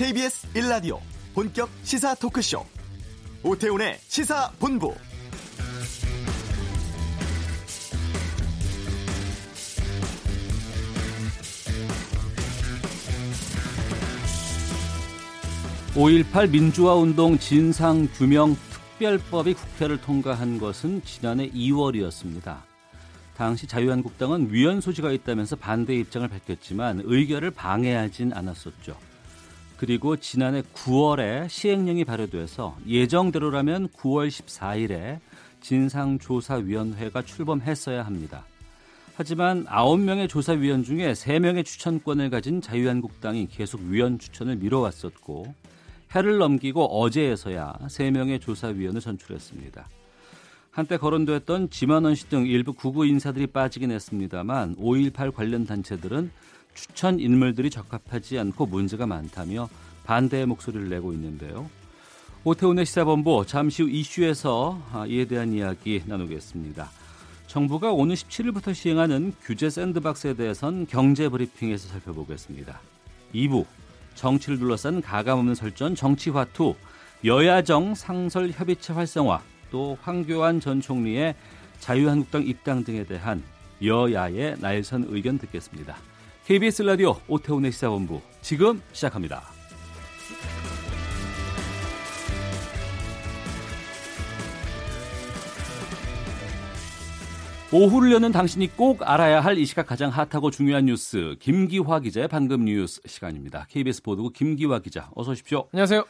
KBS 1라디오 본격 시사 토크쇼 오태훈의 시사본부 (5.18) 민주화운동 진상규명 특별법이 국회를 통과한 것은 지난해 2월이었습니다. 당시 자유한국당은 위헌 소지가 있다면서 반대 입장을 밝혔지만 의결을 방해하진 않았었죠. 그리고 지난해 9월에 시행령이 발효돼서 예정대로라면 9월 14일에 진상조사위원회가 출범했어야 합니다. 하지만 9명의 조사위원 중에 3명의 추천권을 가진 자유한국당이 계속 위원 추천을 미뤄왔었고 해를 넘기고 어제에서야 3명의 조사위원을 선출했습니다. 한때 거론됐던 지만원 씨 등 일부 구구 인사들이 빠지긴 했습니다만 5.18 관련 단체들은 추천 인물들이 적합하지 않고 문제가 많다며 반대의 목소리를 내고 있는데요. 오태훈의 시사본부 잠시 후 이슈에서 아, 이에 대한 이야기 나누겠습니다. 정부가 오늘 17일부터 시행하는 규제 샌드박스에 대해선 경제 브리핑에서 살펴보겠습니다. 2부 정치를 둘러싼 가감없는 설전 정치화투 여야정 상설 협의체 활성화 또 황교안 전 총리의 자유한국당 입당 등에 대한 여야의 날선 의견 듣겠습니다. KBS 라디오 오태훈의 시사본부 지금 시작합니다. 오후를 여는 당신이 꼭 알아야 할 이 시각 가장 핫하고 중요한 뉴스 김기화 기자의 방금 뉴스 시간입니다. KBS 보도국 김기화 기자 어서 오십시오. 안녕하세요.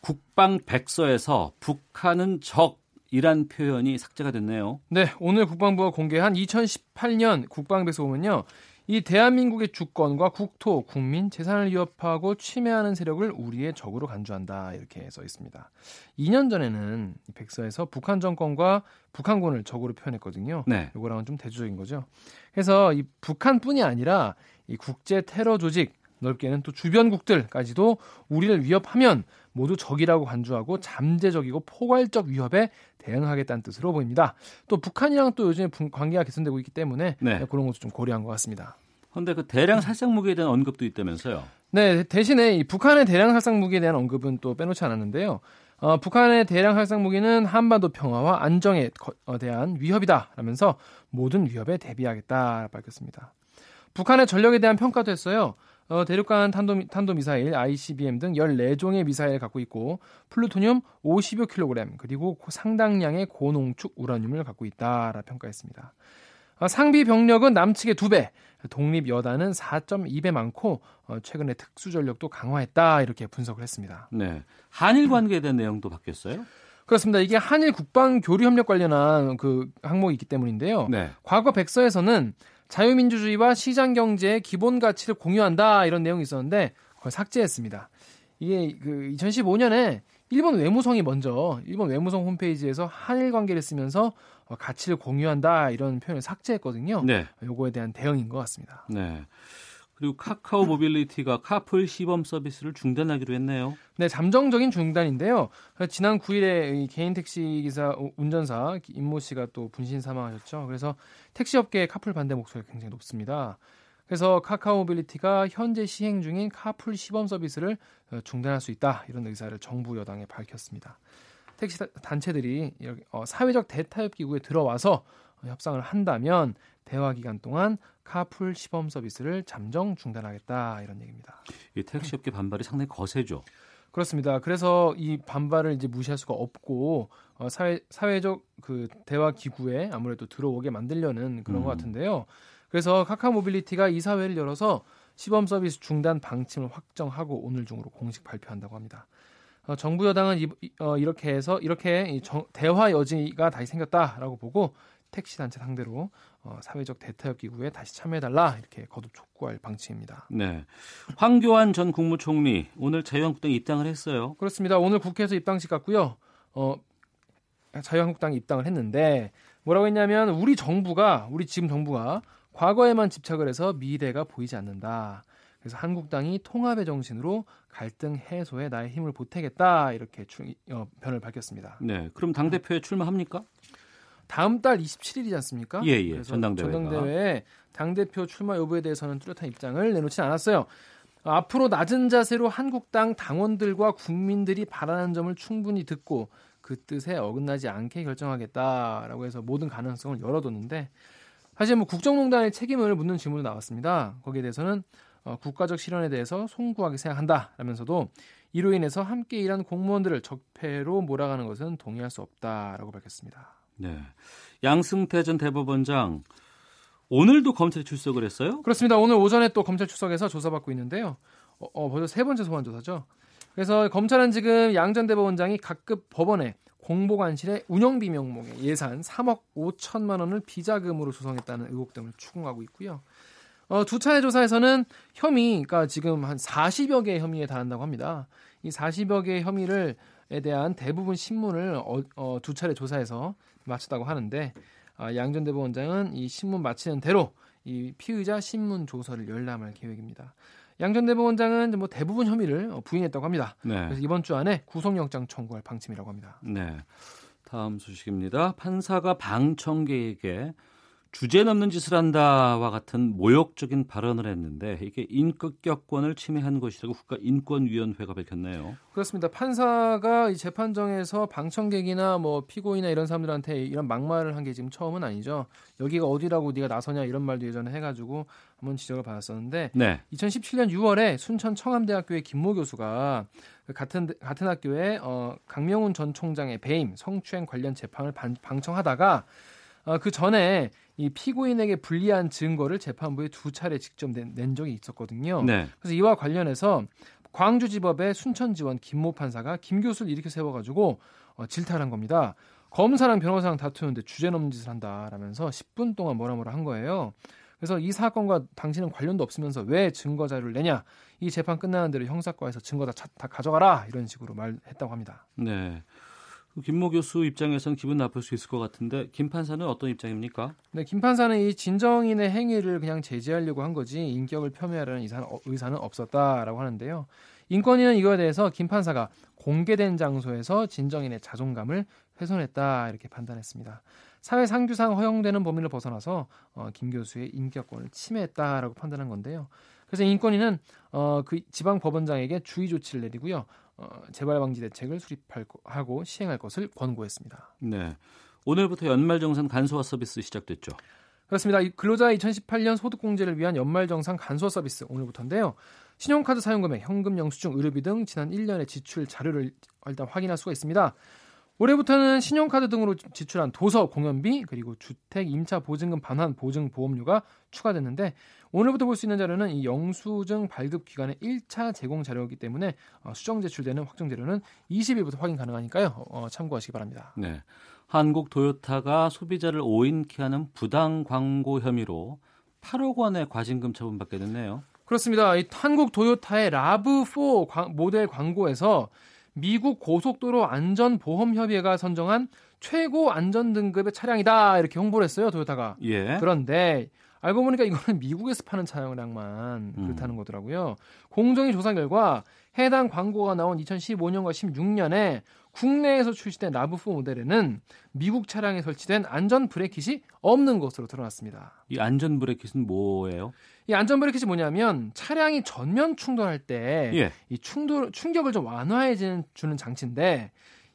국방 백서에서 북한은 적 이란 표현이 삭제가 됐네요. 네, 오늘 국방부가 공개한 2018년 국방백서 보면요. 이 대한민국의 주권과 국토, 국민, 재산을 위협하고 침해하는 세력을 우리의 적으로 간주한다 이렇게 써 있습니다. 2년 전에는 백서에서 북한 정권과 북한군을 적으로 표현했거든요. 네. 이거랑은 좀 대조적인 거죠. 그래서 이 북한뿐이 아니라 이 국제 테러 조직 넓게는 또 주변국들까지도 우리를 위협하면 모두 적이라고 간주하고 잠재적이고 포괄적 위협에 대응하겠다는 뜻으로 보입니다. 또 북한이랑 또 요즘에 관계가 개선되고 있기 때문에 네. 그런 것도 좀 고려한 것 같습니다. 그런데 그 대량 살상 무기에 대한 언급도 있다면서요? 네, 대신에 이 북한의 대량 살상 무기에 대한 언급은 또 빼놓지 않았는데요. 어, 북한의 대량 살상 무기는 한반도 평화와 안정에 어, 대한 위협이다라면서 모든 위협에 대비하겠다 밝혔습니다. 북한의 전력에 대한 평가도 했어요. 어, 대륙간 탄도, 탄도미사일 ICBM 등 14종의 미사일을 갖고 있고 플루토늄 50여 킬로그램 그리고 상당량의 고농축 우라늄을 갖고 있다라 평가했습니다. 어, 상비 병력은 남측의 2배, 독립 여단은 4.2배 많고 어, 최근에 특수 전력도 강화했다 이렇게 분석을 했습니다. 네. 한일 관계에 대한 내용도 바뀌었어요? 그렇습니다. 이게 한일 국방 교류 협력 관련한 그 항목이 있기 때문인데요. 네. 과거 백서에서는 자유민주주의와 시장 경제의 기본 가치를 공유한다 이런 내용이 있었는데 그걸 삭제했습니다. 이게 그 2015년에 일본 외무성이 먼저 일본 외무성 홈페이지에서 한일 관계를 쓰면서 어, 가치를 공유한다 이런 표현을 삭제했거든요. 네. 요거에 대한 대응인 것 같습니다. 네. 그리고 카카오 모빌리티가 카풀 시범 서비스를 중단하기로 했네요. 네, 잠정적인 중단인데요. 지난 9일에 개인 택시 기사 운전사 임모 씨가 또 분신 사망하셨죠. 그래서 택시 업계의 카풀 반대 목소리가 굉장히 높습니다. 그래서 카카오 모빌리티가 현재 시행 중인 카풀 시범 서비스를 어, 중단할 수 있다 이런 의사를 정부 여당에 밝혔습니다. 택시 단체들이 어, 사회적 대타협 기구에 들어와서 협상을 한다면 대화 기간 동안 카풀 시범 서비스를 잠정 중단하겠다 이런 얘기입니다. 이 택시업계 반발이 상당히 거세죠. 그렇습니다. 그래서 이 반발을 이제 무시할 수가 없고 어, 사회 사회적 그 대화 기구에 아무래도 들어오게 만들려는 그런 음. 것 같은데요. 그래서 카카오 모빌리티가 이사회를 열어서 시범 서비스 중단 방침을 확정하고 오늘 중으로 공식 발표한다고 합니다. 어, 정부 여당은 이, 어, 이렇게 해서 이렇게 정, 대화 여지가 다시 생겼다라고 보고 택시 단체 상대로 어, 사회적 대타협 기구에 다시 참여해달라 이렇게 거듭 촉구할 방침입니다. 네, 황교안 전 국무총리 오늘 자유한국당 입당을 했어요. 그렇습니다. 오늘 국회에서 입당식 갔고요. 어, 자유한국당 입당을 했는데 뭐라고 했냐면 우리 정부가 우리 지금 정부가 과거에만 집착을 해서 미래가 보이지 않는다. 그래서 한국당이 통합의 정신으로 갈등 해소에 나의 힘을 보태겠다 이렇게 주, 어, 변을 밝혔습니다. 네, 그럼 당 대표에 출마합니까? 다음 달 27일이지 않습니까? 예, 예. 전당대회가. 전당대회에 당 대표 출마 여부에 대해서는 뚜렷한 입장을 내놓지 않았어요. 앞으로 낮은 자세로 한국당 당원들과 국민들이 바라는 점을 충분히 듣고 그 뜻에 어긋나지 않게 결정하겠다라고 해서 모든 가능성을 열어뒀는데 사실 뭐 국정농단의 책임을 묻는 질문도 나왔습니다. 거기에 대해서는 어, 국가적 실현에 대해서 송구하게 생각한다라면서도 이로 인해서 함께 일한 공무원들을 적폐로 몰아가는 것은 동의할 수 없다라고 밝혔습니다. 네. 양승태 전 대법원장 오늘도 검찰에 출석을 했어요? 그렇습니다. 오늘 오전에 또 검찰 출석해서 조사받고 있는데요. 어, 어 벌써 세 번째 소환 조사죠. 그래서 검찰은 지금 양 전 대법원장이 각급 법원에 공보관실의 운영비 명목의 예산 3억 5천만 원을 비자금으로 조성했다는 의혹 등을 추궁하고 있고요. 어, 두 차례 조사에서는 혐의가 지금 한 40여 개의 혐의에 달한다고 합니다. 이 40여 개의 혐의를 에 대한 대부분 신문을 어, 어, 두 차례 조사해서 마쳤다고 하는데 아, 양전 대법원장은 이 신문 마치는 대로 이 피의자 신문 조서를 열람할 계획입니다. 양전 대법원장은 뭐 대부분 혐의를 어, 부인했다고 합니다. 네. 그래서 이번 주 안에 구속영장 청구할 방침이라고 합니다. 네. 다음 소식입니다. 판사가 방청객에게 주제 넘는 짓을 한다와 같은 모욕적인 발언을 했는데 이게 인격권을 침해한 것이라고 국가인권위원회가 밝혔네요. 그렇습니다. 판사가 이 재판정에서 방청객이나 뭐 피고인이나 이런 사람들한테 이런 막말을 한 게 지금 처음은 아니죠. 여기가 어디라고 네가 나서냐 이런 말도 예전에 해가지고 한번 지적을 받았었는데 네. 2017년 6월에 순천 청암대학교의 김모 교수가 그 같은 같은 학교에 어, 강명훈 전 총장의 배임 성추행 관련 재판을 방, 방청하다가 어, 그 전에 이 피고인에게 불리한 증거를 재판부에 두 차례 직접 낸, 낸 적이 있었거든요. 네. 그래서 이와 관련해서 광주지법의 순천지원 김모 판사가 김 교수를 일으켜 세워가지고 어, 질타한 겁니다. 검사랑 변호사랑 다투는데 주제 넘는 짓을 한다라면서 10분 동안 뭐라 뭐라 한 거예요. 그래서 이 사건과 당신은 관련도 없으면서 왜 증거 자료를 내냐? 이 재판 끝나는 대로 형사과에서 증거 다, 다 가져가라 이런 식으로 말했다고 합니다. 네. 그 김모 교수 입장에서는 기분 나쁠 수 있을 것 같은데 김 판사는 어떤 입장입니까? 네, 김 판사는 이 진정인의 행위를 그냥 제지하려고 한 거지 인격을 폄훼하려는 의사는, 의사는 없었다라고 하는데요. 인권위는 이거에 대해서 김 판사가 공개된 장소에서 진정인의 자존감을 훼손했다 이렇게 판단했습니다. 사회 상규상 허용되는 범위를 벗어나서 어, 김 교수의 인격권을 침해했다라고 판단한 건데요. 그래서 인권위는 어, 그 지방 법원장에게 주의 조치를 내리고요. 어, 재발 방지 대책을 수립하고 시행할 것을 권고했습니다. 네. 오늘부터 연말정산 간소화 서비스 시작됐죠. 그렇습니다. 근로자 2018년 소득공제를 위한 연말정산 간소화 서비스 오늘부터인데요. 신용카드 사용금액, 현금 영수증, 의료비 등 지난 1년의 지출 자료를 일단 확인할 수가 있습니다. 올해부터는 신용카드 등으로 지출한 도서 공연비 그리고 주택 임차 보증금 반환 보증 보험료가 추가됐는데 오늘부터 볼 수 있는 자료는 이 영수증 발급 기간의 1차 제공 자료이기 때문에 어, 수정 제출되는 확정 자료는 20일부터 확인 가능하니까요. 어, 참고하시기 바랍니다. 네. 한국 도요타가 소비자를 오인케 하는 부당 광고 협의로 8억 원의 과징금 처분받게 됐네요. 그렇습니다. 이 한국 도요타의 라브4 모델 광고에서 미국 고속도로 안전보험협의회가 선정한 최고 안전 등급의 차량이다 이렇게 홍보를 했어요 도요타가. 예. 그런데 알고 보니까 이거는 미국에서 파는 차량만 음. 그렇다는 거더라고요. 공정위 조사 결과 해당 광고가 나온 2015년과 16년에 국내에서 출시된 라브4 모델에는 미국 차량에 설치된 안전 브래킷이 없는 것으로 드러났습니다. 이 안전 브래킷은 뭐예요? 이 안전 브래킷이 뭐냐면 차량이 전면 충돌할 때 이 예. 충돌 충격을 좀 완화해 주는 장치인데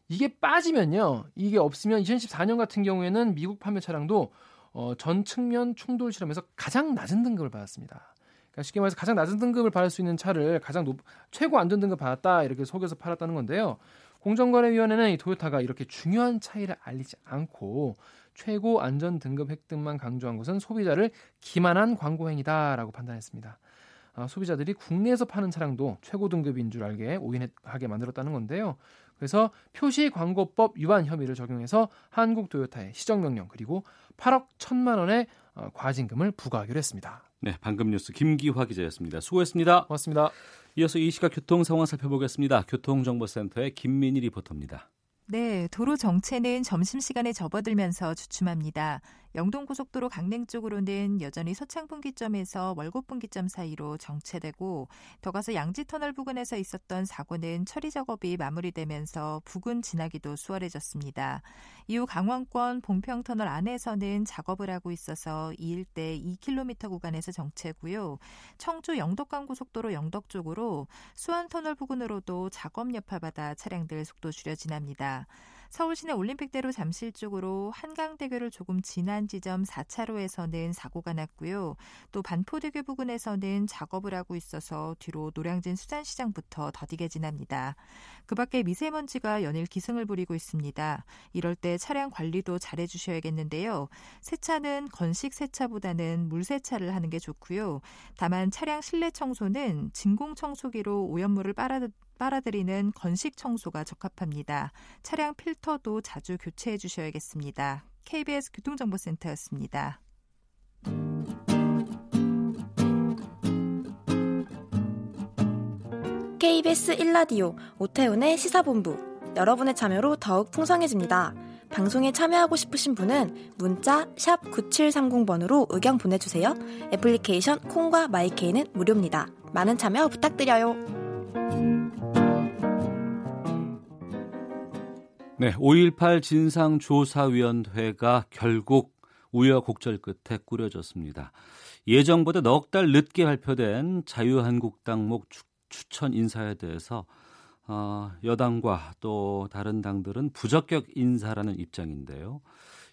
이게 빠지면요. 이게 없으면 2014년 같은 경우에는 미국 판매 차량도 어, 전 측면 충돌 실험에서 가장 낮은 등급을 받았습니다. 그러니까 쉽게 말해서 가장 낮은 등급을 받을 수 있는 차를 가장 높, 최고 안전 등급 받았다 이렇게 속여서 팔았다는 건데요. 공정거래위원회는 이 토요타가 이렇게 중요한 차이를 알리지 않고 최고 안전 등급 획득만 강조한 것은 소비자를 기만한 광고 행위다라고 판단했습니다. 아, 소비자들이 국내에서 파는 차량도 최고 등급인 줄 알게 오인하게 만들었다는 건데요. 그래서 표시 광고법 위반 혐의를 적용해서 한국 도요타의 시정 명령 그리고 8억 1천만 원의 어, 과징금을 부과하기로 했습니다. 네, 방금 뉴스 김기화 기자였습니다. 수고했습니다. 고맙습니다. 이어서 이 시각 교통 상황 살펴보겠습니다. 교통정보센터의 김민희 리포터입니다. 네, 도로 정체는 점심시간에 접어들면서 주춤합니다. 영동고속도로 강릉 쪽으로는 여전히 서창분기점에서 월곡분기점 사이로 정체되고 더 가서 양지터널 부근에서 있었던 사고는 처리 작업이 마무리되면서 부근 지나기도 수월해졌습니다. 이후 강원권 봉평터널 안에서는 작업을 하고 있어서 이 일대 2km 구간에서 정체고요. 청주 영덕간 고속도로 영덕 쪽으로 수안터널 부근으로도 작업 여파받아 차량들 속도 줄여 지납니다. 서울시내 올림픽대로 잠실 쪽으로 한강대교를 조금 지난 지점 4차로에서는 사고가 났고요. 또 반포대교 부근에서는 작업을 하고 있어서 뒤로 노량진 수산시장부터 더디게 지납니다. 그 밖에 미세먼지가 연일 기승을 부리고 있습니다. 이럴 때 차량 관리도 잘 해 주셔야겠는데요. 세차는 건식 세차보다는 물 세차를 하는 게 좋고요. 다만 차량 실내 청소는 진공 청소기로 오염물을 빨아 빨아들이는 건식 청소가 적합합니다. 차량 필터도 자주 교체해 주셔야겠습니다. KBS 교통정보센터였습니다. KBS 1라디오 오태훈의 시사본부 여러분의 참여로 더욱 풍성해집니다. 방송에 참여하고 싶으신 분은 문자 9730번으로 의견 보내주세요. 애플리케이션 콩과 마이케이는 무료입니다. 많은 참여 부탁드려요. 네, 5.18 진상조사위원회가 결국 우여곡절 끝에 꾸려졌습니다. 예정보다 넉 달 늦게 발표된 자유한국당목 추천 인사에 대해서 어, 여당과 또 다른 당들은 부적격 인사라는 입장인데요.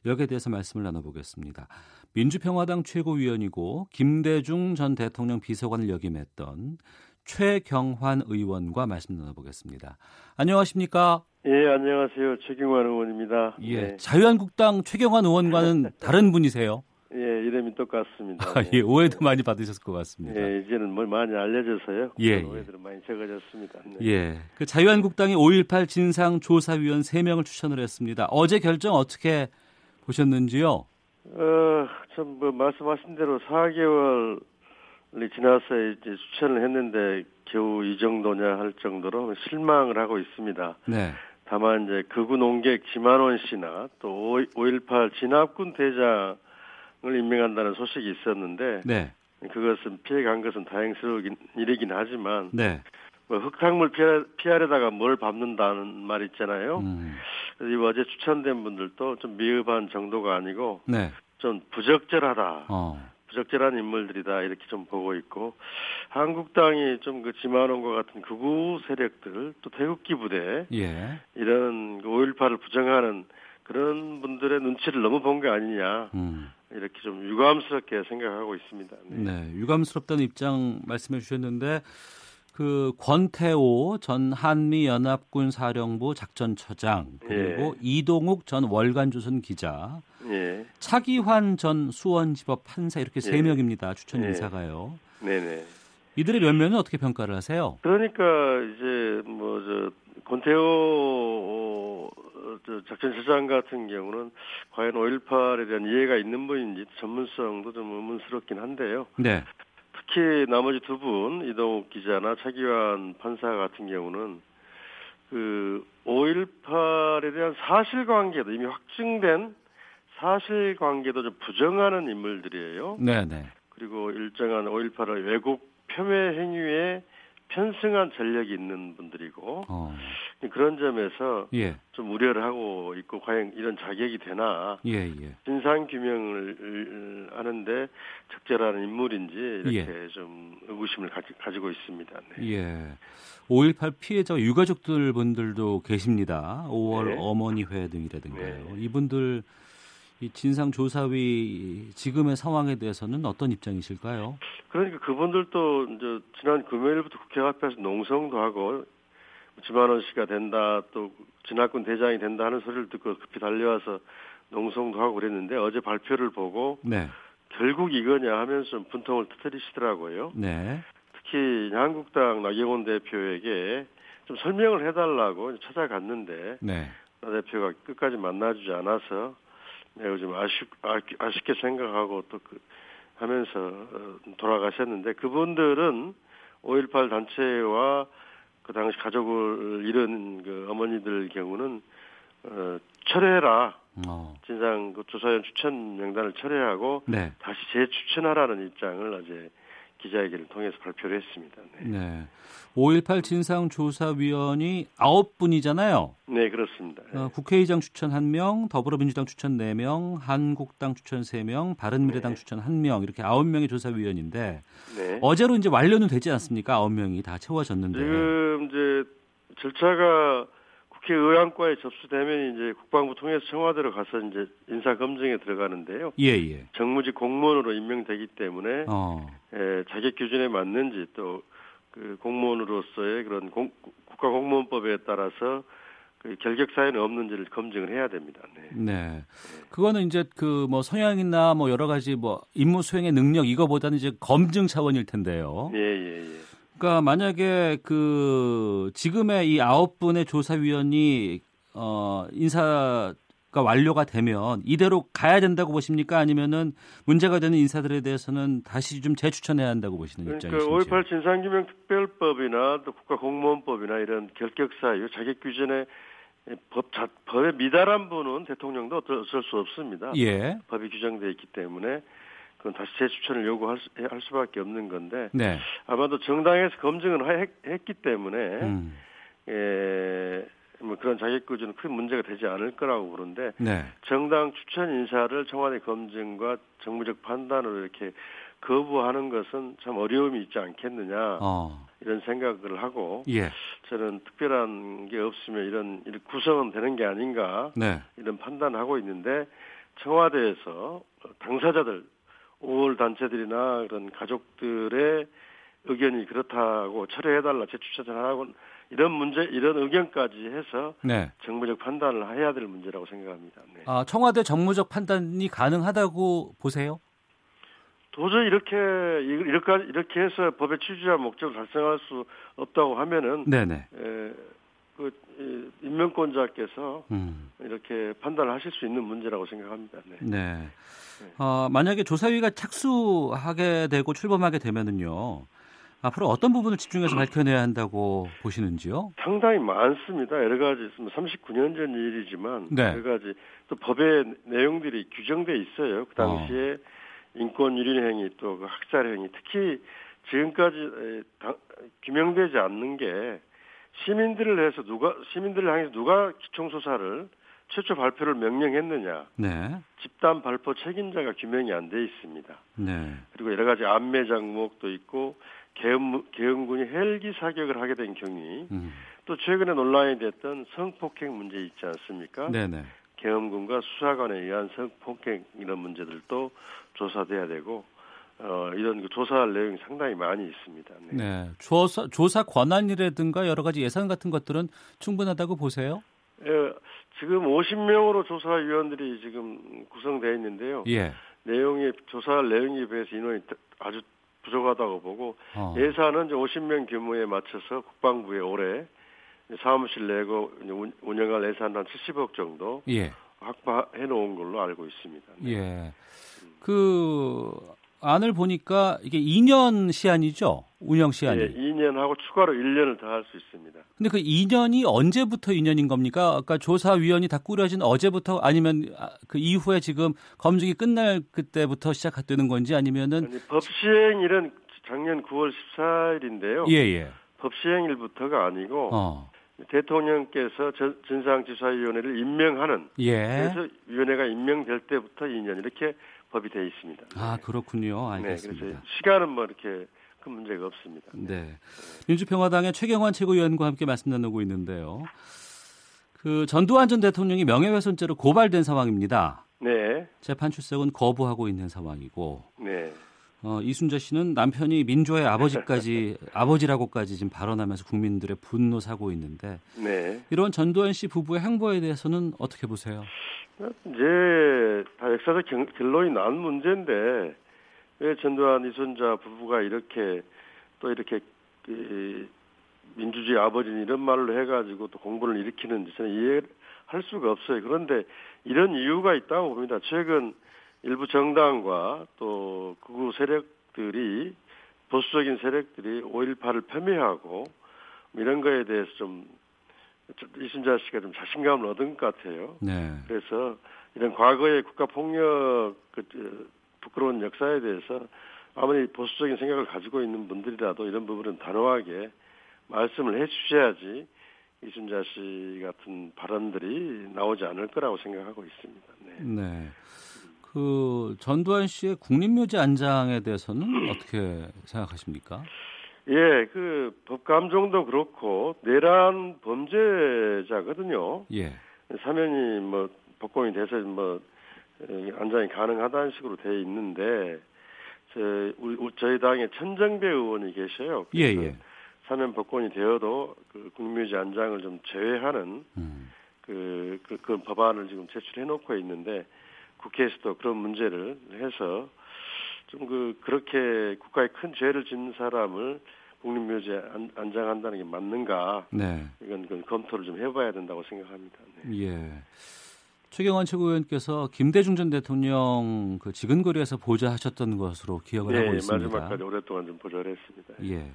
여기에 대해서 말씀을 나눠보겠습니다. 민주평화당 최고위원이고 김대중 전 대통령 비서관을 역임했던 최경환 의원과 말씀 나눠보겠습니다. 안녕하십니까? 예, 안녕하세요. 최경환 의원입니다. 예, 네. 자유한국당 최경환 의원과는 다른 분이세요? 예, 이름이 똑같습니다. 아, 네. 예, 오해도 많이 받으셨을 것 같습니다. 예, 이제는 뭘 많이 알려져서요. 예, 오해들은 많이 적어졌습니다. 네. 예, 그 자유한국당이 5.18 진상조사위원 3명을 추천을 했습니다. 어제 결정 어떻게 보셨는지요? 어, 참, 뭐, 말씀하신 대로 4개월이 지나서 이제 추천을 했는데 겨우 이 정도냐 할 정도로 실망을 하고 있습니다. 네, 다만 이제 극우 농객 지만원 씨나 또 5.18 진압군 대장을 임명한다는 소식이 있었는데 네, 그것은 피해간 것은 다행스러운 일이긴 하지만 네. 뭐 흙탕물 피하, 피하려다가 뭘 밟는다는 말 있잖아요. 음, 그래서 이 어제 추천된 분들도 좀 미흡한 정도가 아니고 네, 좀 부적절하다. 어, 부적절한 인물들이다 이렇게 좀 보고 있고 한국당이 좀 그 지만원과 같은 극우 세력들 또 태극기 부대 예, 이런 5.18을 부정하는 그런 분들의 눈치를 너무 본 게 아니냐 음, 이렇게 좀 유감스럽게 생각하고 있습니다. 네. 네, 유감스럽다는 입장 말씀해 주셨는데 그 권태호 전 한미 연합군 사령부 작전처장 그리고 이동욱 전 월간조선 기자 예. 차기환 전 수원지법 판사 이렇게 세 예. 명입니다. 추천 예. 인사가요. 네네. 이들의 면면은 어떻게 평가를 하세요? 그러니까 이제 뭐 저 권태호 작전처장 같은 경우는 과연 5.18에 대한 이해가 있는 분인지 전문성도 좀 의문스럽긴 한데요. 네, 특히 나머지 두 분 이동욱 기자나 차기환 판사 같은 경우는 그 5.18에 대한 사실관계도 이미 확증된 사실관계도 좀 부정하는 인물들이에요. 네, 네. 그리고 일정한 5.18의 왜곡 폄훼 행위에 편승한 전력이 있는 분들이고 어, 그런 점에서 예, 좀 우려를 하고 있고 과연 이런 자격이 되나 예, 예. 진상 규명을 하는데 적절한 인물인지 이렇게 좀 의구심을 가지, 가지고 있습니다. 네. 예. 5.18 피해자 유가족들 분들도 계십니다. 5월 네. 어머니회 등이라든가요. 네. 이분들 이 진상조사위 지금의 상황에 대해서는 어떤 입장이실까요? 그러니까 그분들도 이제 지난 금요일부터 국회 앞에서 농성도 하고 지만원 씨가 된다 또 진학군 대장이 된다 하는 소리를 듣고 급히 달려와서 농성도 하고 그랬는데 어제 발표를 보고 네, 결국 이거냐 하면서 좀 분통을 터뜨리시더라고요. 네, 특히 한국당 나경원 대표에게 좀 설명을 해달라고 찾아갔는데 네, 나 대표가 끝까지 만나주지 않아서 매우 좀 아쉽, 아, 쉽게 생각하고 또 그, 하면서 어, 돌아가셨는데 그분들은 5.18 단체와 그 당시 가족을 잃은 그 어머니들 경우는 어, 철회해라. 어. 진상 그 조사위원 추천 명단을 철회하고 네. 다시 재추천하라는 입장을 어제 기자회견을 통해서 발표를 했습니다. 네, 네. 5.18 진상조사위원이 9분이잖아요. 네 그렇습니다. 네. 어, 국회의장 추천 1명, 더불어민주당 추천 4명, 한국당 추천 3명, 바른미래당 네. 추천 1명 이렇게 9명의 조사위원인데 네. 어제로 이제 완료는 되지 않습니까? 9명이 다 채워졌는데. 지금 이제 절차가 국회 의안과에 접수되면 이제 국방부 통해서 청와대로 가서 이제 인사 검증에 들어가는데요. 예, 예. 정무직 공무원으로 임명되기 때문에 어. 에, 자격 기준에 맞는지 또 그 공무원으로서의 그런 공, 국가공무원법에 따라서 그 결격 사유는 없는지를 검증을 해야 됩니다. 네. 네. 그거는 이제 그 뭐 성향이나 뭐 여러 가지 뭐 임무 수행의 능력 이거보다는 이제 검증 차원일 텐데요. 예, 예, 예. 그러니까 만약에 그 지금의 이 아홉 분의 조사위원이 어 인사 가 완료가 되면 이대로 가야 된다고 보십니까? 아니면은 문제가 되는 인사들에 대해서는 다시 좀 재추천해야 한다고 보시는 그러니까 입장이신지? 5.18 진상규명 특별법이나 또 국가공무원법이나 이런 결격 사유, 자격 규정에 법 자, 법에 미달한 분은 대통령도 어쩔 어쩔 수 없습니다. 예. 법이 규정되어 있기 때문에 그건 다시 재추천을 요구할 수, 할 수밖에 없는 건데 네. 아마도 정당에서 검증을 했, 했기 때문에 음. 예, 뭐 그런 자격 구조는 큰 문제가 되지 않을 거라고 보는데 네. 정당 추천 인사를 청와대 검증과 정무적 판단으로 이렇게 거부하는 것은 참 어려움이 있지 않겠느냐 어. 이런 생각을 하고 예. 저는 특별한 게 없으면 이런, 이런 구성은 되는 게 아닌가 네. 이런 판단을 하고 있는데 청와대에서 당사자들 5월 단체들이나 그런 가족들의 의견이 그렇다고 철회해달라 재추천하고 이런 문제 이런 의견까지 해서 네. 정무적 판단을 해야 될 문제라고 생각합니다. 네. 아, 청와대 정무적 판단이 가능하다고 보세요? 도저히 이렇게 이렇게 이렇게 해서 법의 취지와 목적을 달성할 수 없다고 하면은 네, 네. 에, 그 이, 임명권자께서 음. 이렇게 판단을 하실 수 있는 문제라고 생각합니다. 네. 네. 어, 만약에 조사위가 착수하게 되고 출범하게 되면은요. 앞으로 어떤 부분을 집중해서 밝혀내야 한다고 보시는지요? 상당히 많습니다. 여러 가지 39년 전 일이지만 네. 여러 가지 또 법의 내용들이 규정돼 있어요. 그 당시에 인권 유린 행위 또 그 학살 행위 특히 지금까지 에, 당, 규명되지 않는 게 시민들을 해서 누가 시민들을 향해서 누가 기총 수사를 최초 발표를 명령했느냐 네. 집단 발표 책임자가 규명이 안 돼 있습니다. 네. 그리고 여러 가지 안매 장목도 있고 계엄, 계엄군이 헬기 사격을 하게 된 경위 음. 또 최근에 논란이 됐던 성폭행 문제 있지 않습니까? 네, 네. 계엄군과 수사관에 의한 성폭행 이런 문제들도 조사돼야 되고 어, 이런 그 조사할 내용이 상당히 많이 있습니다. 네. 네. 조사 조사 권한이라든가 여러 가지 예산 같은 것들은 충분하다고 보세요? 예, 지금 50명으로 조사위원들이 지금 구성되어 있는데요. 예. 내용이 조사할 내용에 비해서 인원이 아주 부족하다고 보고 어. 예산은 이제 50명 규모에 맞춰서 국방부에 올해 사무실 내고 운- 운영할 예산 한 70억 정도 예. 확보해 놓은 걸로 알고 있습니다. 네. 예. 그 안을 보니까 이게 2년 시한이죠. 운영 시한이. 예, 2년하고 추가로 1년을 더 할 수 있습니다. 근데 그 2년이 언제부터 2년인 겁니까? 아까 조사위원이 다 꾸려진 어제부터 아니면 아, 그 이후에 지금 검증이 끝날 그때부터 시작되는 건지 아니면은 아니, 법 시행일은 작년 9월 14일인데요. 예, 예. 법 시행일부터가 아니고 어. 대통령께서 전- 진상조사위원회를 임명하는 예. 그래서 위원회가 임명될 때부터 2년 이렇게 법이 되어 있습니다. 아, 그렇군요. 네, 그래서 알겠습니다. 시간은 뭐 이렇게 큰 문제가 없습니다. 네. 민주평화당의 최경환 최고위원과 함께 말씀 나누고 있는데요. 그 전두환 전 대통령이 명예훼손죄로 고발된 상황입니다. 네, 재판 출석은 거부하고 있는 상황이고 네, 어, 이순자 씨는 남편이 민주화의 아버지까지 아버지라고까지 지금 발언하면서 국민들의 분노 사고 있는데 네. 이런 전두환 씨 부부의 행보에 대해서는 어떻게 보세요? 이제 다 역사적 경- 결론이 난 문제인데 왜 전두환 이순자 부부가 이렇게 또 이렇게 그 민주주의 아버지는 이런 말로 해가지고 또 공분을 일으키는지 저는 이해할 수가 없어요. 그런데 이런 이유가 있다고 봅니다. 최근 일부 정당과 또 극우 세력들이 보수적인 세력들이 5.18을 폄훼하고 이런 거에 대해서 좀 이순자 씨가 좀 자신감을 얻은 것 같아요. 네. 그래서 이런 과거의 국가 폭력 그 부끄러운 역사에 대해서 아무리 보수적인 생각을 가지고 있는 분들이라도 이런 부분은 단호하게 말씀을 해주셔야지 이순자 씨 같은 발언들이 나오지 않을 거라고 생각하고 있습니다. 네. 네. 그 전두환 씨의 국립묘지 안장에 대해서는 어떻게 생각하십니까? 예, 그 법감정도 그렇고 내란 범죄자거든요. 예. 사면이 뭐 법공이 돼서 뭐 안장이 가능하다는 식으로 돼 있는데 저 우리 저희 당에 천정배 의원이 계셔요. 예, 예. 사면 법권이 되어도 그 국민묘지 안장을 좀 제외하는 음. 그, 그, 그 법안을 지금 제출해 놓고 있는데 국회에서도 그런 문제를 해서 좀 그 그렇게 국가에 큰 죄를 짓는 사람을 국립묘지에 안, 안장한다는 게 맞는가? 네. 이건 그 검토를 좀 해봐야 된다고 생각합니다. 네. 예. 최경환 최고위원께서 김대중 전 대통령 그 지근거리에서 보좌하셨던 것으로 기억을 네, 하고 있습니다. 마지막까지 오랫동안 좀 보좌를 했습니다. 예. 예.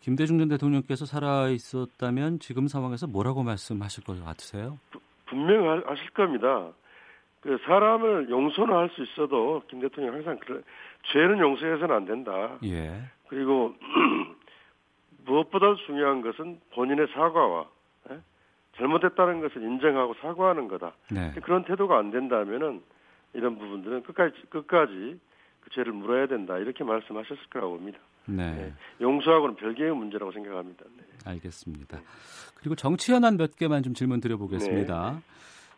김대중 전 대통령께서 살아 있었다면 지금 상황에서 뭐라고 말씀하실 것 같으세요? 분명 하실 겁니다. 그 사람을 용서는 할 수 있어도 김 대통령 항상 그래, 죄는 용서해서는 안 된다. 예. 그리고 무엇보다 중요한 것은 본인의 사과와 예? 잘못했다는 것을 인정하고 사과하는 거다. 네. 그런 태도가 안 된다면은 이런 부분들은 끝까지 끝까지 그 죄를 물어야 된다 이렇게 말씀하셨을 거라고 봅니다. 네. 네. 용서하고는 별개의 문제라고 생각합니다. 네. 알겠습니다. 그리고 정치 현안 몇 개만 좀 질문 드려보겠습니다. 네.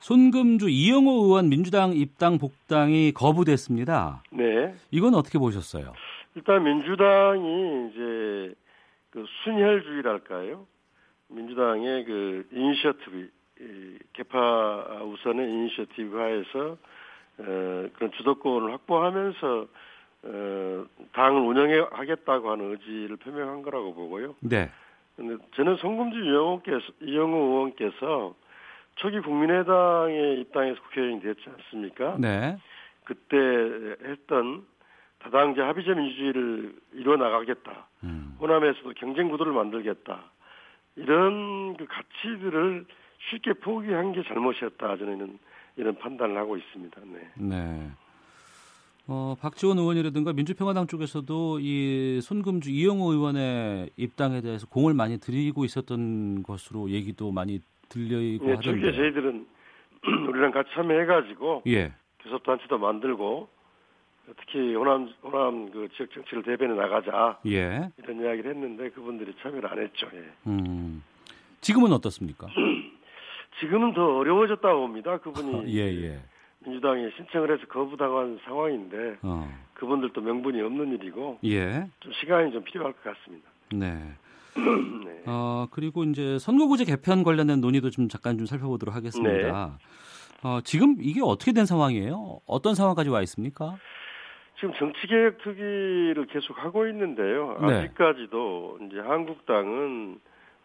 손금주 이영호 의원 민주당 입당 복당이 거부됐습니다. 네. 이건 어떻게 보셨어요? 일단 민주당이 이제 그 순혈주의랄까요? 민주당의 그 이니셔티브 계파 우선의 이니셔티브 하에서 어, 그런 주도권을 확보하면서 어, 당을 운영해 하겠다고 하는 의지를 표명한 거라고 보고요. 네. 근데 저는 손금주 이용호께서 이용호 의원께서 초기 국민의당에 입당해서 국회의원이 됐지 않습니까? 네. 그때 했던 다당제 합의제 민주주의를 이뤄 나가겠다. 음. 호남에서도 경쟁 구도를 만들겠다. 이런 그 가치들을 쉽게 포기한 게 잘못이었다. 저는 이런 판단을 하고 있습니다. 네. 네. 어, 박지원 의원이라든가 민주평화당 쪽에서도 이 손금주 이영호 의원의 입당에 대해서 공을 많이 들이고 있었던 것으로 얘기도 많이 들리고 예, 하던데. 저희들은 우리랑 같이 참여해가지고 예. 교섭단체도 만들고 특히 호남 호남 그 지역 정치를 대변해 나가자 예. 이런 이야기를 했는데 그분들이 참여를 안 했죠. 예. 음. 지금은 어떻습니까? 지금은 더 어려워졌다고 봅니다. 그분이 예, 예. 민주당이 신청을 해서 거부당한 상황인데 어. 그분들도 명분이 없는 일이고 예. 좀 시간이 좀 필요할 것 같습니다. 네. 네. 어, 그리고 이제 선거구제 개편 관련된 논의도 좀 잠깐 좀 살펴보도록 하겠습니다. 어, 지금 이게 어떻게 된 상황이에요? 어떤 상황까지 와 있습니까? 지금 정치개혁 특위를 계속 하고 있는데요. 네. 아직까지도 이제 한국당은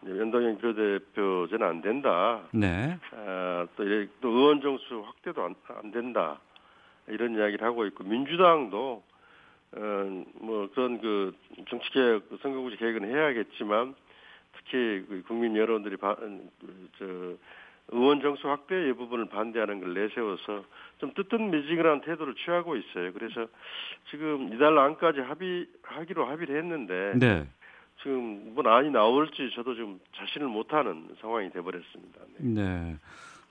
연동형 비례대표 제는 안 된다. 네. 아, 또, 또 의원 정수 확대도 안, 안 된다. 이런 이야기를 하고 있고 민주당도 어, 뭐 그런 그 정치개혁 그 선거구제 개혁은 해야겠지만 특히 그 국민 여러분들이 바, 음, 그저 의원 정수 확대 이 부분을 반대하는 걸 내세워서 좀 뜨뜻미지근한 태도를 취하고 있어요. 그래서 지금 이달 안까지 합의하기로 합의를 했는데 네. 지금 뭐 안이 나올지 저도 좀 자신을 못하는 상황이 돼버렸습니다. 네. 네.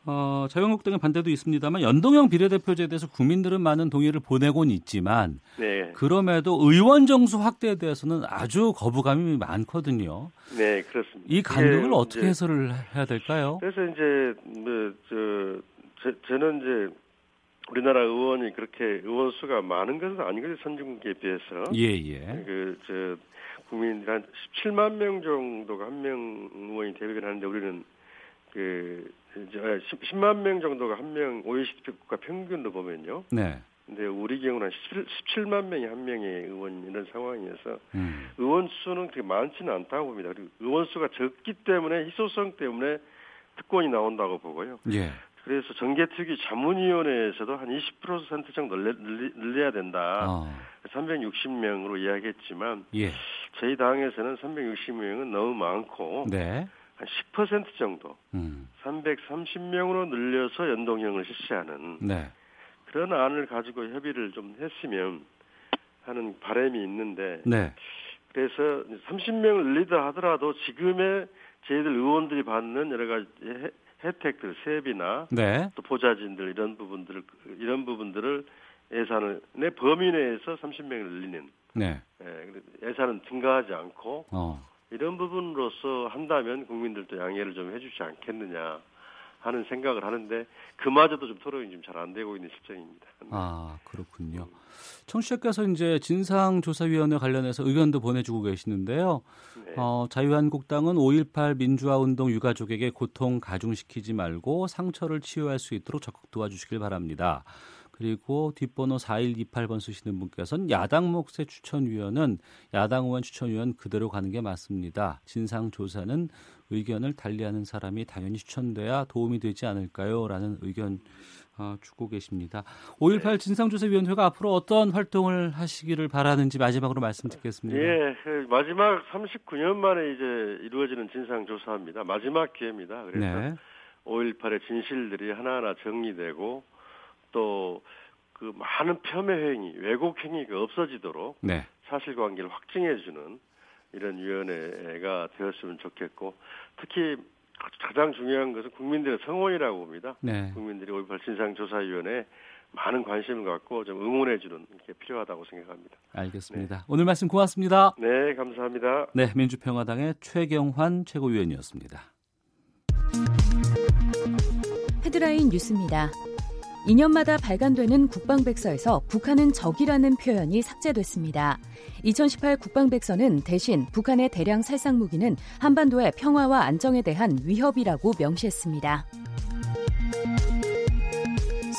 어, 자유한국당의 반대도 있습니다만 연동형 비례대표제에 대해서 국민들은 많은 동의를 보내곤 있지만 네, 그럼에도 의원 정수 확대에 대해서는 아주 거부감이 많거든요. 네 그렇습니다. 이 간극을 이게 어떻게 이제 해소를 해야 될까요? 그래서 이제 뭐저 저는 이제 우리나라 의원이 그렇게 의원 수가 많은 것은 아니거든요 선진국에 비해서 예, 예. 그 저 국민들이 한 17만 명 정도가 한 명 의원이 대변을 하는데 우리는 그 이제 10, 만 명 정도가 한 명 OECD 국가 평균으로 보면요. 네. 근데 우리 경우는 한 17, 17 만 명이 한 명의 의원 이런 상황이어서 음. 의원 수는 그렇게 많지는 않다고 봅니다. 그리고 의원 수가 적기 때문에 희소성 때문에 특권이 나온다고 보고요. 예. 그래서 정개특위 자문위원회에서도 한 20% 정도 늘려, 늘려야 된다. 어. 360명으로 이야기했지만 예. 저희 당에서는 360명은 너무 많고 네. 한 10% 정도 음. 330명으로 늘려서 연동형을 실시하는 네. 그런 안을 가지고 협의를 좀 했으면 하는 바람이 있는데 네. 그래서 30명을 늘리다 하더라도 지금의 저희들 의원들이 받는 여러 가지 혜- 혜택들 세비나 네. 또 보좌진들 이런 부분들을 이런 부분들을 예산을 내 범위 내에서 30명을 늘리는 네. 예, 예산은 증가하지 않고 어. 이런 부분으로서 한다면 국민들도 양해를 좀 해주지 않겠느냐 하는 생각을 하는데 그마저도 좀 토론이 좀 잘 안 되고 있는 실정입니다. 아, 그렇군요. 청취자께서 이제 진상조사위원회 관련해서 의견도 보내주고 계시는데요. 네. 어, 자유한국당은 5.18 민주화운동 유가족에게 고통 가중시키지 말고 상처를 치유할 수 있도록 적극 도와주시길 바랍니다. 그리고 뒷번호 4128번 쓰시는 분께서는 야당 몫의 추천위원은 야당 의원 추천위원 그대로 가는 게 맞습니다. 진상조사는 의견을 달리하는 사람이 당연히 추천돼야 도움이 되지 않을까요? 라는 의견 어, 주고 계십니다. 5.18 진상조사위원회가 앞으로 어떤 활동을 하시기를 바라는지 마지막으로 말씀 듣겠습니다. 예, 그 마지막 39년 만에 이제 이루어지는 진상조사입니다. 마지막 기회입니다. 그래서 네. 5.18의 진실들이 하나하나 정리되고 또 그 많은 폄훼 행위, 왜곡 행위가 없어지도록 네. 사실관계를 확증해주는 이런 위원회가 되었으면 좋겠고 특히 가장 중요한 것은 국민들의 성원이라고 봅니다. 네. 국민들이 5.18 진상조사위원회에 많은 관심을 갖고 좀 응원해 주는 게 필요하다고 생각합니다. 알겠습니다. 오늘 말씀 고맙습니다. 네, 감사합니다. 네, 민주평화당의 최경환 최고위원이었습니다. 헤드라인 뉴스입니다. 2년마다 발간되는 국방백서에서 북한은 적이라는 표현이 삭제됐습니다. 2018 국방백서는 대신 북한의 대량 살상 무기는 한반도의 평화와 안정에 대한 위협이라고 명시했습니다.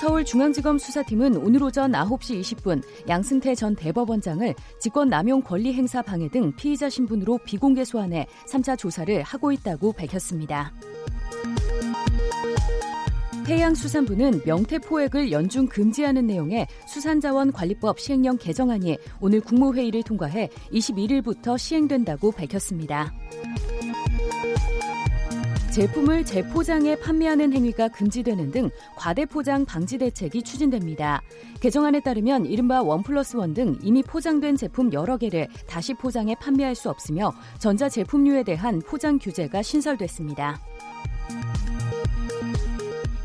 서울중앙지검 수사팀은 오늘 오전 9시 20분 양승태 전 대법원장을 직권남용 권리행사 방해 등 피의자 신분으로 비공개 소환해 3차 조사를 하고 있다고 밝혔습니다. 해양수산부는 명태포획을 연중 금지하는 내용의 수산자원관리법 시행령 개정안이 오늘 국무회의를 통과해 21일부터 시행된다고 밝혔습니다. 제품을 재포장해 판매하는 행위가 금지되는 등 과대포장 방지 대책이 추진됩니다. 개정안에 따르면 이른바 원 플러스 원 등 이미 포장된 제품 여러 개를 다시 포장해 판매할 수 없으며 전자제품류에 대한 포장 규제가 신설됐습니다.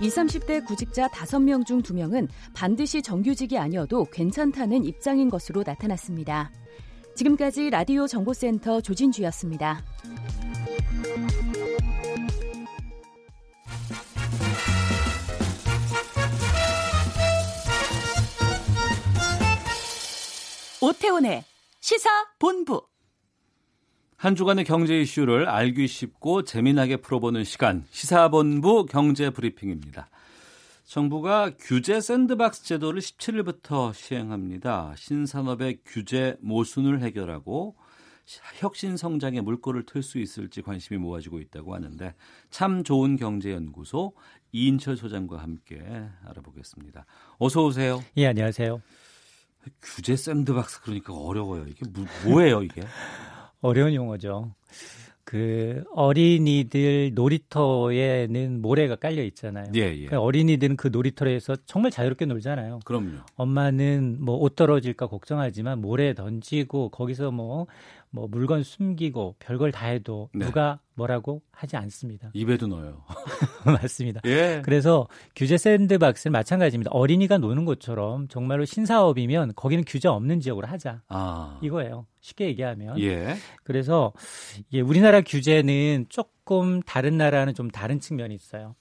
20, 30대 구직자 5명 중 2명은 반드시 정규직이 아니어도 괜찮다는 입장인 것으로 나타났습니다. 지금까지 라디오 정보센터 조진주였습니다. 오태훈의 시사 본부. 한 주간의 경제 이슈를 알기 쉽고 재미나게 풀어보는 시간 시사본부 경제 브리핑입니다. 정부가 규제 샌드박스 제도를 17일부터 시행합니다. 신산업의 규제 모순을 해결하고 혁신 성장에 물꼬를 틀 수 있을지 관심이 모아지고 있다고 하는데 참 좋은 경제연구소 이인철 소장과 함께 알아보겠습니다. 어서 오세요. 예, 안녕하세요. 규제 샌드박스 그러니까 어려워요. 이게 뭐, 뭐예요, 이게? 어려운 용어죠. 그 어린이들 놀이터에는 모래가 깔려 있잖아요. 예, 예. 그러니까 어린이들은 그 놀이터에서 정말 자유롭게 놀잖아요. 그럼요. 엄마는 뭐 옷 떨어질까 걱정하지만 모래 던지고 거기서 뭐, 뭐 물건 숨기고 별걸 다 해도 네. 누가 뭐라고 하지 않습니다. 입에도 넣어요. 맞습니다. 예. 그래서 규제 샌드박스는 마찬가지입니다. 어린이가 노는 것처럼 정말로 신사업이면 거기는 규제 없는 지역으로 하자. 아. 이거예요. 쉽게 얘기하면. 예. 그래서 예, 우리나라 규제는 조금 다른 나라는 좀 다른 측면이 있어요.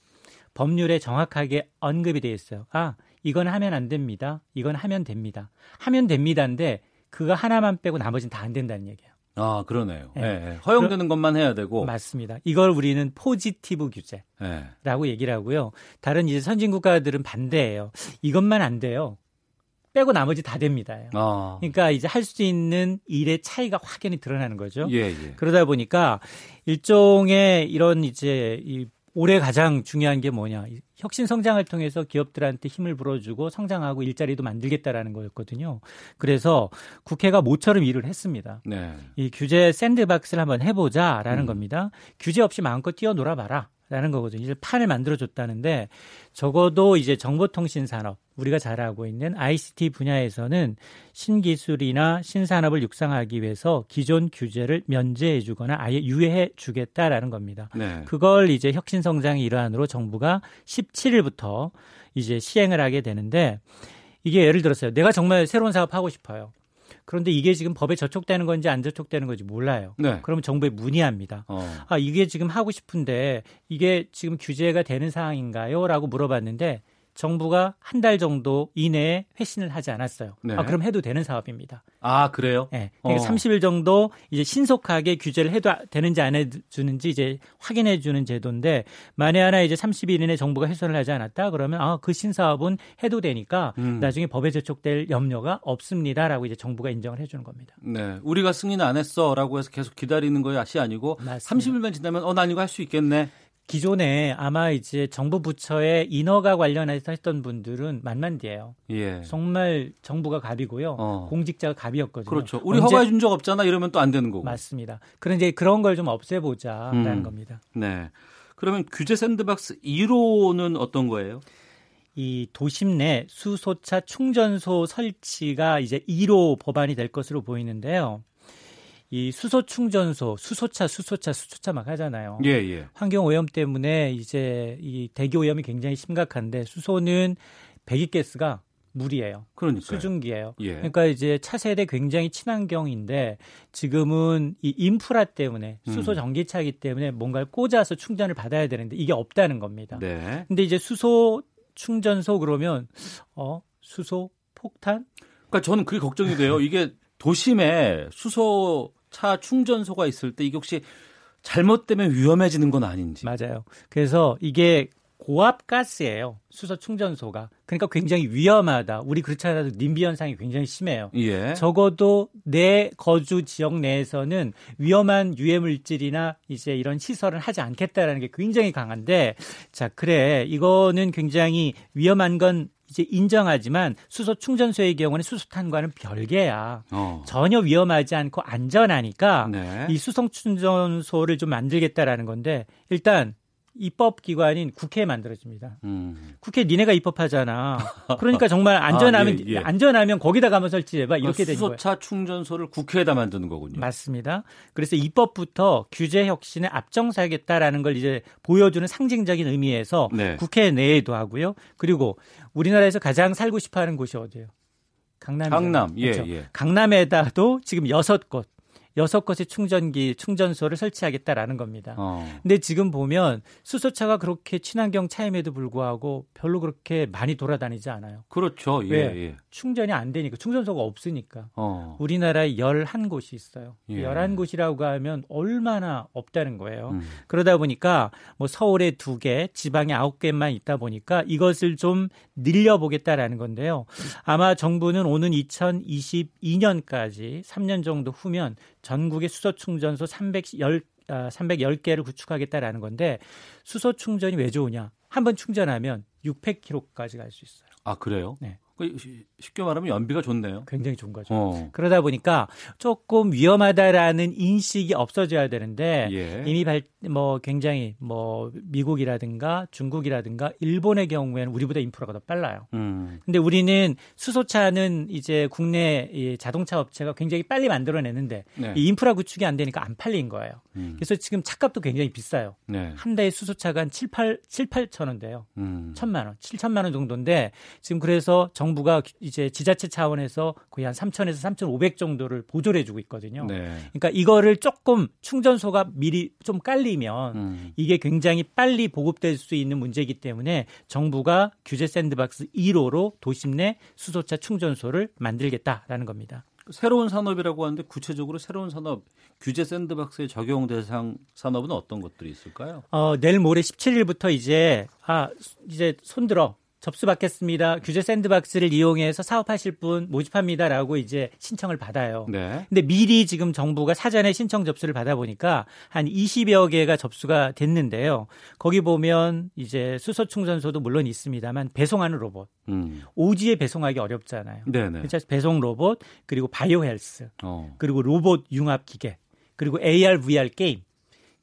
법률에 정확하게 언급이 돼 있어요. 아, 이건 하면 안 됩니다. 이건 하면 됩니다. 하면 됩니다인데 그거 하나만 빼고 나머지는 다 안 된다는 얘기예요. 아, 그러네요. 예. 예. 예. 허용되는 것만 해야 되고. 맞습니다. 이걸 우리는 포지티브 규제라고 예. 얘기를 하고요. 다른 이제 선진 국가들은 반대예요. 이것만 안 돼요. 빼고 나머지 다 됩니다. 아. 그러니까 이제 할 수 있는 일의 차이가 확연히 드러나는 거죠. 예, 예. 그러다 보니까 일종의 이런 이제 이 올해 가장 중요한 게 뭐냐. 혁신 성장을 통해서 기업들한테 힘을 불어주고 성장하고 일자리도 만들겠다라는 거였거든요. 그래서 국회가 모처럼 일을 했습니다. 네. 이 규제 샌드박스를 한번 해보자라는 음. 겁니다. 규제 없이 마음껏 뛰어놀아봐라. 라는 거거든요. 이제 판을 만들어줬다는데 적어도 이제 정보통신 산업 우리가 잘 알고 있는 ICT 분야에서는 신기술이나 신산업을 육성하기 위해서 기존 규제를 면제해 주거나 아예 유예해 주겠다라는 겁니다. 네. 그걸 이제 혁신 성장의 일환으로 정부가 17일부터 이제 시행을 하게 되는데 이게 예를 들었어요. 내가 정말 새로운 사업 하고 싶어요. 그런데 이게 지금 법에 저촉되는 건지 안 저촉되는 건지 몰라요. 네. 그러면 정부에 문의합니다. 어. 아, 이게 지금 하고 싶은데 이게 지금 규제가 되는 상황인가요? 라고 물어봤는데 정부가 한 달 정도 이내에 회신을 하지 않았어요. 네. 아, 그럼 해도 되는 사업입니다. 아, 그래요? 네. 그러니까 어. 30일 정도 이제 신속하게 규제를 해도 되는지 안 해주는지 이제 확인해 주는 제도인데 만에 하나 이제 30일 이내 정부가 해소를 하지 않았다 그러면 아, 그 신사업은 해도 되니까 음. 나중에 법에 저촉될 염려가 없습니다라고 이제 정부가 인정을 해 주는 겁니다. 네. 우리가 승인 안 했어라고 해서 계속 기다리는 것이 아니고 맞습니다. 30일만 지나면 어, 난 이거 할 수 있겠네. 기존에 아마 이제 정부 부처의 인허가 관련해서 했던 분들은 만만디예요. 예. 정말 정부가 갑이고요. 어. 공직자가 갑이었거든요. 그렇죠. 우리 허가해 준 적 없잖아 이러면 또 안 되는 거고. 맞습니다. 그런데 그런 걸 좀 없애보자라는 음. 겁니다. 네. 그러면 규제 샌드박스 1호는 어떤 거예요? 이 도심 내 수소차 충전소 설치가 이제 1호 법안이 될 것으로 보이는데요. 이 수소 충전소, 수소차, 수소차, 수소차 막 하잖아요. 예, 예. 환경 오염 때문에 이제 이 대기 오염이 굉장히 심각한데 수소는 배기가스가 물이에요. 그러니까 수증기예요. 예. 그러니까 이제 차세대 굉장히 친환경인데 지금은 이 인프라 때문에 수소 음. 전기차기 때문에 뭔가를 꽂아서 충전을 받아야 되는데 이게 없다는 겁니다. 네. 근데 이제 수소 충전소 그러면 어 수소 폭탄? 그러니까 저는 그게 걱정이 돼요. 이게 도심에 수소 차 충전소가 있을 때 이게 혹시 잘못되면 위험해지는 건 아닌지. 맞아요. 그래서 이게 고압 가스예요. 수소 충전소가. 그러니까 굉장히 위험하다. 우리 그렇지 않아도 님비 현상이 굉장히 심해요. 예. 적어도 내 거주 지역 내에서는 위험한 유해 물질이나 이제 이런 시설을 하지 않겠다라는 게 굉장히 강한데 자, 그래. 이거는 굉장히 위험한 건 이제 인정하지만 수소 충전소의 경우는 수소탄과는 별개야. 어. 전혀 위험하지 않고 안전하니까 네. 이 수소 충전소를 좀 만들겠다라는 건데 일단 입법 기관인 국회에 만들어집니다. 음. 국회 니네가 입법하잖아. 그러니까 정말 안전하면 아, 예, 예. 안전하면 거기다 가면 설치해봐 이렇게 되는 거예요. 수소차 충전소를 국회에다 만드는 거군요. 맞습니다. 그래서 입법부터 규제 혁신에 앞장서야겠다라는 걸 이제 보여주는 상징적인 의미에서 네. 국회 내에도 하고요. 그리고 우리나라에서 가장 살고 싶어하는 곳이 어디예요? 강남. 강남. 예, 그렇죠? 예. 강남에다도 지금 여섯 곳 여섯 곳의 충전기 충전소를 설치하겠다라는 겁니다. 어. 근데 지금 보면 수소차가 그렇게 친환경 차임에도 불구하고 별로 그렇게 많이 돌아다니지 않아요. 그렇죠. 예, 예. 충전이 안 되니까 충전소가 없으니까. 어. 우리나라에 11곳이 있어요. 예. 11곳이라고 하면 얼마나 없다는 거예요. 음. 그러다 보니까 뭐 서울에 2개, 지방에 9개만 있다 보니까 이것을 좀 늘려 보겠다라는 건데요. 아마 정부는 오는 2022년까지 3년 정도 후면 전국의 수소 충전소 310 310개를 아, 구축하겠다라는 건데 수소 충전이 왜 좋으냐? 한 번 충전하면 600km까지 갈 수 있어요. 아, 그래요? 네. 그 쉽게 말하면 연비가 좋네요. 굉장히 좋은 거죠. 어. 그러다 보니까 조금 위험하다라는 인식이 없어져야 되는데 예. 이미 발, 뭐 굉장히 뭐 미국이라든가 중국이라든가 일본의 경우에는 우리보다 인프라가 더 빨라요. 음. 근데 우리는 수소차는 이제 국내 이 자동차 업체가 굉장히 빨리 만들어내는데 네. 이 인프라 구축이 안 되니까 안 팔린 거예요. 음. 그래서 지금 차값도 굉장히 비싸요. 네. 한 대의 수소차가 한 7, 8, 7, 8천 원대요. 음. 천만 원, 7천만 원 정도인데 지금 그래서 정 정부가 이제 지자체 차원에서 거의 한 3천에서 3,500 정도를 보조를 해주고 있거든요. 네. 그러니까 이거를 조금 충전소가 미리 좀 깔리면 음. 이게 굉장히 빨리 보급될 수 있는 문제이기 때문에 정부가 규제 샌드박스 1호로 도심 내 수소차 충전소를 만들겠다라는 겁니다. 새로운 산업이라고 하는데 구체적으로 새로운 산업 규제 샌드박스에 적용 대상 산업은 어떤 것들이 있을까요? 어, 내일 모레 17일부터 이제 아 이제 손들어 접수받겠습니다. 규제 샌드박스를 이용해서 사업하실 분 모집합니다라고 이제 신청을 받아요. 네. 근데 미리 지금 정부가 사전에 신청 접수를 받아 보니까 한 20여 개가 접수가 됐는데요. 거기 보면 이제 수소 충전소도 물론 있습니다만 배송하는 로봇, 음. 오지에 배송하기 어렵잖아요. 네네. 그래서 배송 로봇, 그리고 바이오 헬스, 어. 그리고 로봇 융합 기계, 그리고 AR, VR 게임,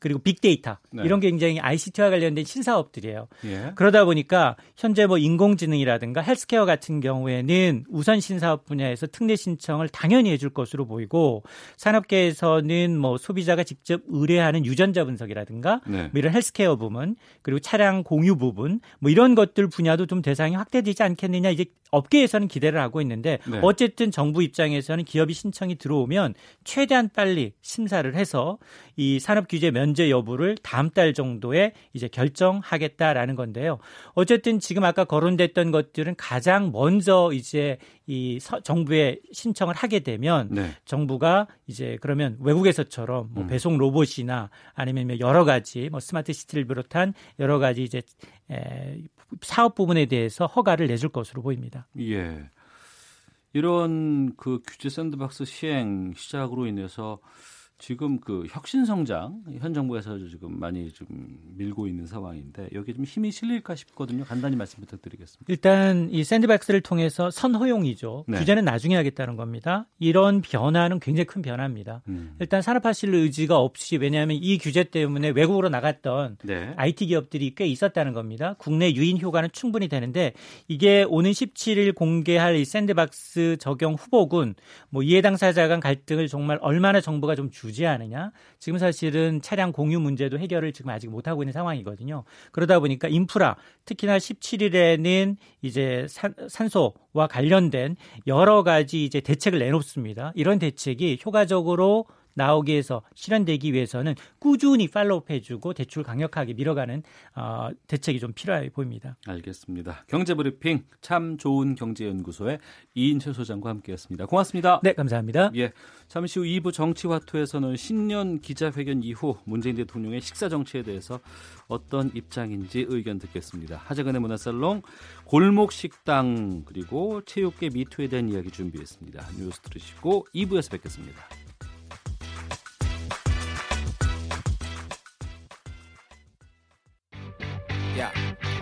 그리고 빅데이터 네. 이런 게 굉장히 ICT와 관련된 신사업들이에요. 예. 그러다 보니까 현재 뭐 인공지능이라든가 헬스케어 같은 경우에는 우선 신사업 분야에서 특례 신청을 당연히 해줄 것으로 보이고 산업계에서는 뭐 소비자가 직접 의뢰하는 유전자 분석이라든가 네. 뭐 이런 헬스케어 부분 그리고 차량 공유 부분 뭐 이런 것들 분야도 좀 대상이 확대되지 않겠느냐 이제 업계에서는 기대를 하고 있는데 네. 어쨌든 정부 입장에서는 기업이 신청이 들어오면 최대한 빨리 심사를 해서 이 산업 규제 면제 여부를 다음 달 정도에 이제 결정하겠다라는 건데요. 어쨌든 지금 아까 거론됐던 것들은 가장 먼저 이제 이 서- 정부에 신청을 하게 되면 네. 정부가 이제 그러면 외국에서처럼 뭐 음. 배송 로봇이나 아니면 뭐 여러 가지 뭐 스마트 시티를 비롯한 여러 가지 이제 에, 사업 부분에 대해서 허가를 내줄 것으로 보입니다. 예. 이런 그 규제 샌드박스 시행 시작으로 인해서 지금 그 혁신 성장 현 정부에서 지금 많이 좀 밀고 있는 상황인데 여기 좀 힘이 실릴까 싶거든요. 간단히 말씀 부탁드리겠습니다. 일단 이 샌드박스를 통해서 선허용이죠. 네. 규제는 나중에 하겠다는 겁니다. 이런 변화는 굉장히 큰 변화입니다. 음. 일단 산업화실 의지가 없이 왜냐하면 이 규제 때문에 외국으로 나갔던 네. IT 기업들이 꽤 있었다는 겁니다. 국내 유인 효과는 충분히 되는데 이게 오는 17일 공개할 이 샌드박스 적용 후보군 뭐 이해 당사자 간 갈등을 정말 얼마나 정부가 좀 주지하느냐. 지금 사실은 차량 공유 문제도 해결을 지금 아직 못 하고 있는 상황이거든요. 그러다 보니까 인프라 특히나 17일에는 이제 산, 산소와 관련된 여러 가지 이제 대책을 내놓습니다. 이런 대책이 효과적으로 나오기 위해서 실현되기 위해서는 꾸준히 팔로우업 해주고 대출 강력하게 밀어가는 어, 대책이 좀 필요해 보입니다. 알겠습니다. 경제브리핑 참 좋은 경제연구소의 이인철 소장과 함께했습니다. 고맙습니다. 네, 감사합니다. 예. 잠시 후 2부 정치화투에서는 신년 기자회견 이후 문재인 대통령의 식사 정치에 대해서 어떤 입장인지 의견 듣겠습니다. 하재근의 문화살롱, 골목 식당 그리고 체육계 미투에 대한 이야기 준비했습니다. 뉴스 들으시고 2부에서 뵙겠습니다.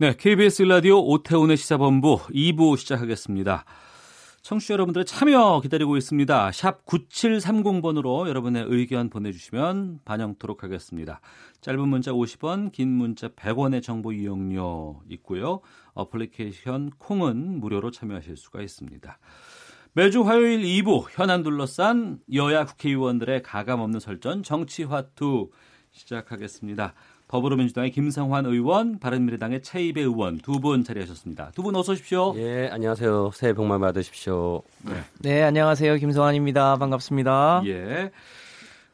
네, KBS 라디오 오태훈의 시사본부 2부 시작하겠습니다. 청취자 여러분들의 참여 기다리고 있습니다. 샵 9730번으로 여러분의 의견 보내주시면 반영토록 하겠습니다. 짧은 문자 50원, 긴 문자 100원의 정보 이용료 있고요. 어플리케이션 콩은 무료로 참여하실 수가 있습니다. 매주 화요일 2부 현안 둘러싼 여야 국회의원들의 가감없는 설전 정치화투 시작하겠습니다. 더불어민주당의 김성환 의원, 바른미래당의 최이배 의원 두 분 자리하셨습니다. 두 분 어서 오십시오. 예, 안녕하세요. 새해 복 많이 받으십시오. 네. 네, 안녕하세요. 김성환입니다. 반갑습니다. 예.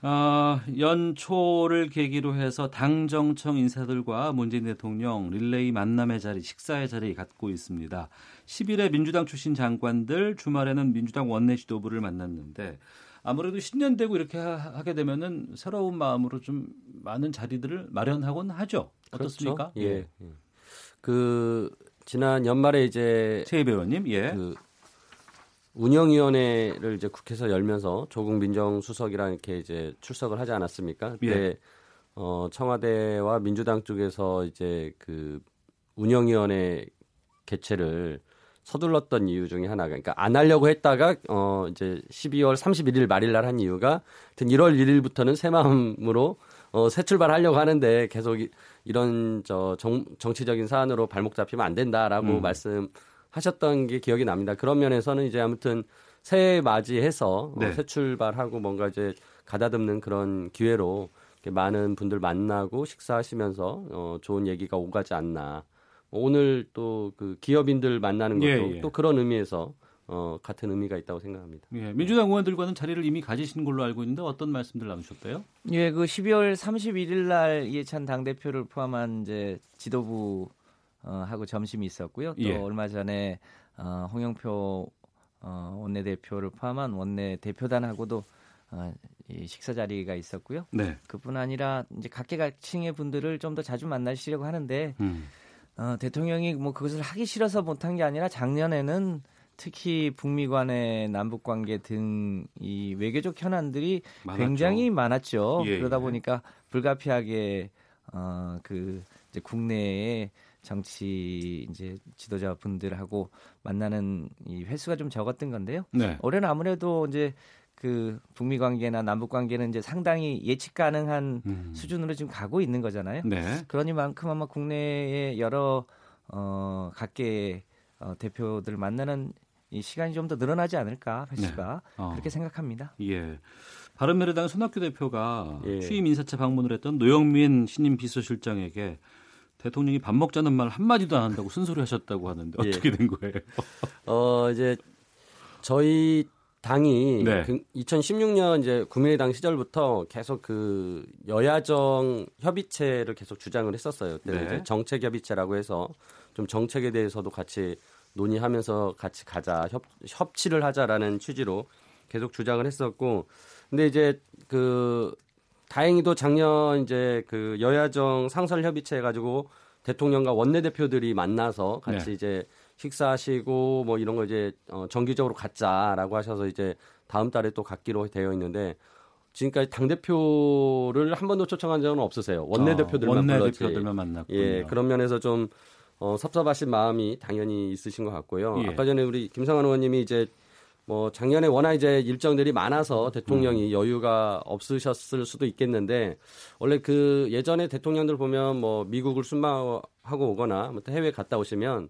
어, 연초를 계기로 해서 당 정청 인사들과 문재인 대통령 릴레이 만남의 자리, 식사의 자리 갖고 있습니다. 10일에 민주당 출신 장관들, 주말에는 민주당 원내 지도부를 만났는데 아무래도 신년 되고 이렇게 하, 게 되면은 새로운 마음으로 좀 많은 자리들을 마련하곤 하죠. 어떻습니까? 그렇죠? 예. 예. 그 지난 연말에 이제 최 배우님, 예. 그 운영위원회를 이제 국회에서 열면서 조국 민정수석이랑 이렇게 이제 출석을 하지 않았습니까? 예. 어, 청와대와 민주당 쪽에서 이제 그 운영위원회 개최를 서둘렀던 이유 중에 하나가 그러니까 안 하려고 했다가 어 이제 12월 31일 말일 날 한 이유가 하여튼 1월 1일부터는 새 마음으로 어 새 출발하려고 하는데 계속 이, 이런 저 정, 정치적인 사안으로 발목 잡히면 안 된다라고 음. 말씀하셨던 게 기억이 납니다. 그런 면에서는 이제 아무튼 새해 맞이해서 네. 어, 새 출발하고 뭔가 이제 가다듬는 그런 기회로 많은 분들 만나고 식사하시면서 어 좋은 얘기가 오가지 않나 오늘 또 그 기업인들 만나는 것도 예, 예. 또 그런 의미에서 어, 같은 의미가 있다고 생각합니다. 예, 민주당 의원들과는 자리를 이미 가지신 걸로 알고 있는데 어떤 말씀들 나누셨대요? 예, 그 12월 31일 날 이해찬 당 대표를 포함한 이제 지도부 어, 하고 점심이 있었고요. 또 예. 얼마 전에 어, 홍영표 어, 원내 대표를 포함한 원내 대표단하고도 어, 이 식사 자리가 있었고요. 네. 그뿐 아니라 이제 각계각층의 분들을 좀 더 자주 만나시려고 하는데 음. 어, 대통령이 뭐 그것을 하기 싫어서 못한 게 아니라 작년에는 특히 북미 간의 남북 관계 등 이 외교적 현안들이 많았죠. 굉장히 많았죠. 예, 그러다 예. 보니까 불가피하게 어그 이제 국내에 정치 이제 지도자 분들하고 만나는 이 횟수가 좀 적었던 건데요. 네. 올해는 아무래도 이제 그 북미 관계나 남북 관계는 이제 상당히 예측 가능한 음. 수준으로 지금 가고 있는 거잖아요. 네. 그러니만큼 아마 국내의 여러 어 각계 어, 대표들 만나는 이 시간이 좀 더 늘어나지 않을까 횟수가 네. 어. 그렇게 생각합니다. 예. 바른미래당 손학규 대표가 예. 취임 인사차 방문을 했던 노영민 신임 비서실장에게 대통령이 밥 먹자는 말 한마디도 안 한다고 쓴소리 하셨다고 하는데 예. 어떻게 된 거예요? 어 이제 저희 당이 네. 그 2016년 이제 국민의당 시절부터 계속 그 여야정 협의체를 계속 주장을 했었어요. 그때 네. 이제 정책 협의체라고 해서 좀 정책에 대해서도 같이 논의하면서 같이 가자 협 협치를 하자라는 취지로 계속 주장을 했었고 근데 이제 그 다행히도 작년 이제 그 여야정 상설 협의체 해 가지고 대통령과 원내대표들이 만나서 같이 네. 이제 식사하시고 뭐 이런 거 이제 어, 정기적으로 갖자라고 하셔서 이제 다음 달에 또 갖기로 되어 있는데 지금까지 당 대표를 한 번도 초청한 적은 없으세요. 원내 대표들만 아, 불렀지. 원내대표들만 만났군요. 예, 그런 면에서 좀 어, 섭섭하신 마음이 당연히 있으신 것 같고요. 예. 아까 전에 우리 김성환 의원님이 이제 뭐 작년에 워낙 이제 일정들이 많아서 대통령이 음. 여유가 없으셨을 수도 있겠는데 원래 그 예전에 대통령들 보면 뭐 미국을 순방하고 오거나 뭐 해외 갔다 오시면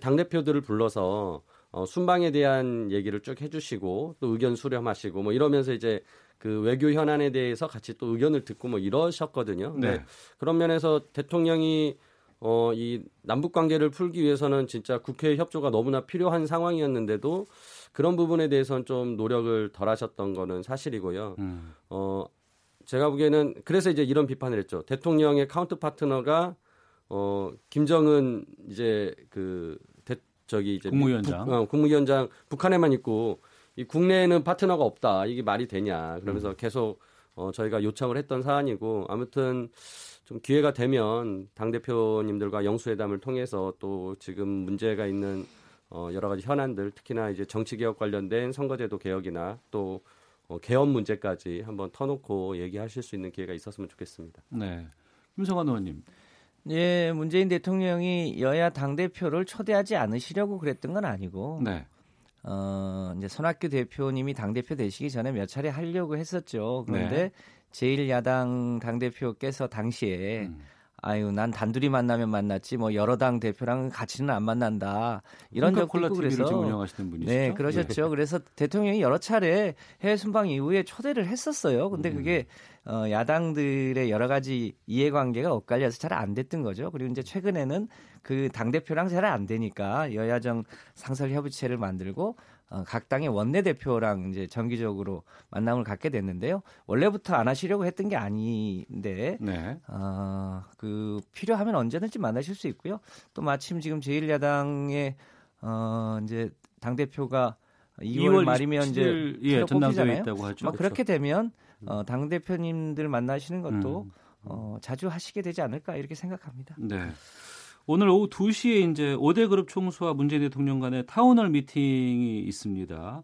당 대표들을 불러서 어, 순방에 대한 얘기를 쭉 해주시고 또 의견 수렴하시고 뭐 이러면서 이제 그 외교 현안에 대해서 같이 또 의견을 듣고 뭐 이러셨거든요. 근데 네. 그런 면에서 대통령이 어, 이 남북 관계를 풀기 위해서는 진짜 국회 협조가 너무나 필요한 상황이었는데도 그런 부분에 대해서는 좀 노력을 덜 하셨던 거는 사실이고요. 음. 어, 제가 보기에는 그래서 이제 이런 비판을 했죠. 대통령의 counter partner가 어, 김정은 이제 그 대, 저기 이제 국무위원장. 북, 어, 국무위원장 북한에만 있고 이 국내에는 파트너가 없다. 이게 말이 되냐. 그러면서 계속 어, 저희가 요청을 했던 사안이고 아무튼 좀 기회가 되면 당 대표님들과 영수회담을 통해서 또 지금 문제가 있는 어, 여러 가지 현안들 특히나 이제 정치 개혁 관련된 선거제도 개혁이나 또 어, 개헌 문제까지 한번 터놓고 얘기하실 수 있는 기회가 있었으면 좋겠습니다. 네. 김성환 의원님. 예, 문재인 대통령이 여야 당 대표를 초대하지 않으시려고 그랬던 건 아니고 네. 어, 이제 손학규 대표님이 당 대표 되시기 전에 몇 차례 하려고 했었죠. 그런데 네. 제1야당 당 대표께서 당시에 음. 아유, 난 단둘이 만나면 만났지 뭐 여러 당 대표랑 같이는 안 만난다. 이런 콜라 TV를 지금 운영하시는 분이시죠? 네, 그러셨죠. 그래서 대통령이 여러 차례 해외 순방 이후에 초대를 했었어요. 근데 음. 그게 어, 야당들의 여러 가지 이해관계가 엇갈려서 잘 안 됐던 거죠. 그리고 이제 최근에는 그 당 대표랑 잘 안 되니까 여야정 상설 협의체를 만들고 어, 각 당의 원내 대표랑 이제 정기적으로 만남을 갖게 됐는데요. 원래부터 안 하시려고 했던 게 아닌데 네. 어, 그 필요하면 언제든지 만나실 수 있고요. 또 마침 지금 제1야당의 어, 이제 당 대표가 2월, 2월 말이면 이제 27일, 예, 뽑히잖아요. 있다고 하죠. 막 그렇게 되면 어, 당 대표님들 만나시는 것도 음. 어, 자주 하시게 되지 않을까 이렇게 생각합니다. 네. 오늘 오후 2시에 이제 5대 그룹 총수와 문재인 대통령 간의 town hall 미팅이 있습니다.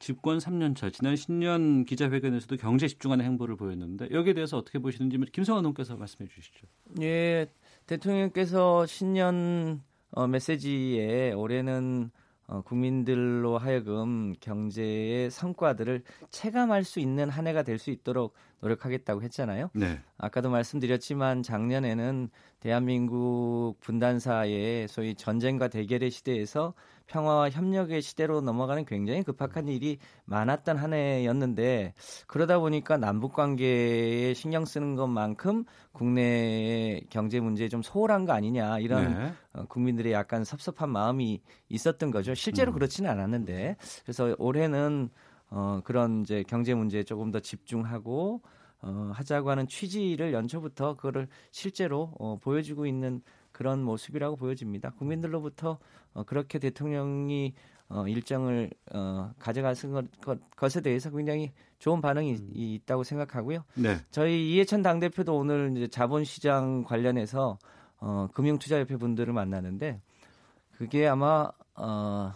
집권 3년차 지난 신년 기자회견에서도 경제 집중하는 행보를 보였는데 여기에 대해서 어떻게 보시는지 김성환 의원께서 말씀해 주시죠. 예, 대통령께서 신년 어, 메시지에 올해는 어, 국민들로 하여금 경제의 성과들을 체감할 수 있는 한 해가 될 수 있도록 노력하겠다고 했잖아요. 네. 아까도 말씀드렸지만 작년에는 대한민국 분단사의 소위 전쟁과 대결의 시대에서 평화와 협력의 시대로 넘어가는 굉장히 급박한 일이 많았던 한 해였는데 그러다 보니까 남북 관계에 신경 쓰는 것만큼 국내 경제 문제에 좀 소홀한 거 아니냐 이런 네. 어, 국민들의 약간 섭섭한 마음이 있었던 거죠. 실제로 음. 그렇지는 않았는데 그래서 올해는 어, 그런 이제 경제 문제에 조금 더 집중하고 어, 하자고 하는 취지를 연초부터 그거를 실제로 어, 보여주고 있는 그런 모습이라고 보여집니다. 국민들로부터 어, 그렇게 대통령이 어, 일정을 어, 가져가신 것, 것, 것에 대해서 굉장히 좋은 반응이 이- 있다고 생각하고요. 네. 저희 이해찬 당대표도 오늘 이제 자본시장 관련해서 어, 금융투자협회 분들을 만나는데 그게 아마 어,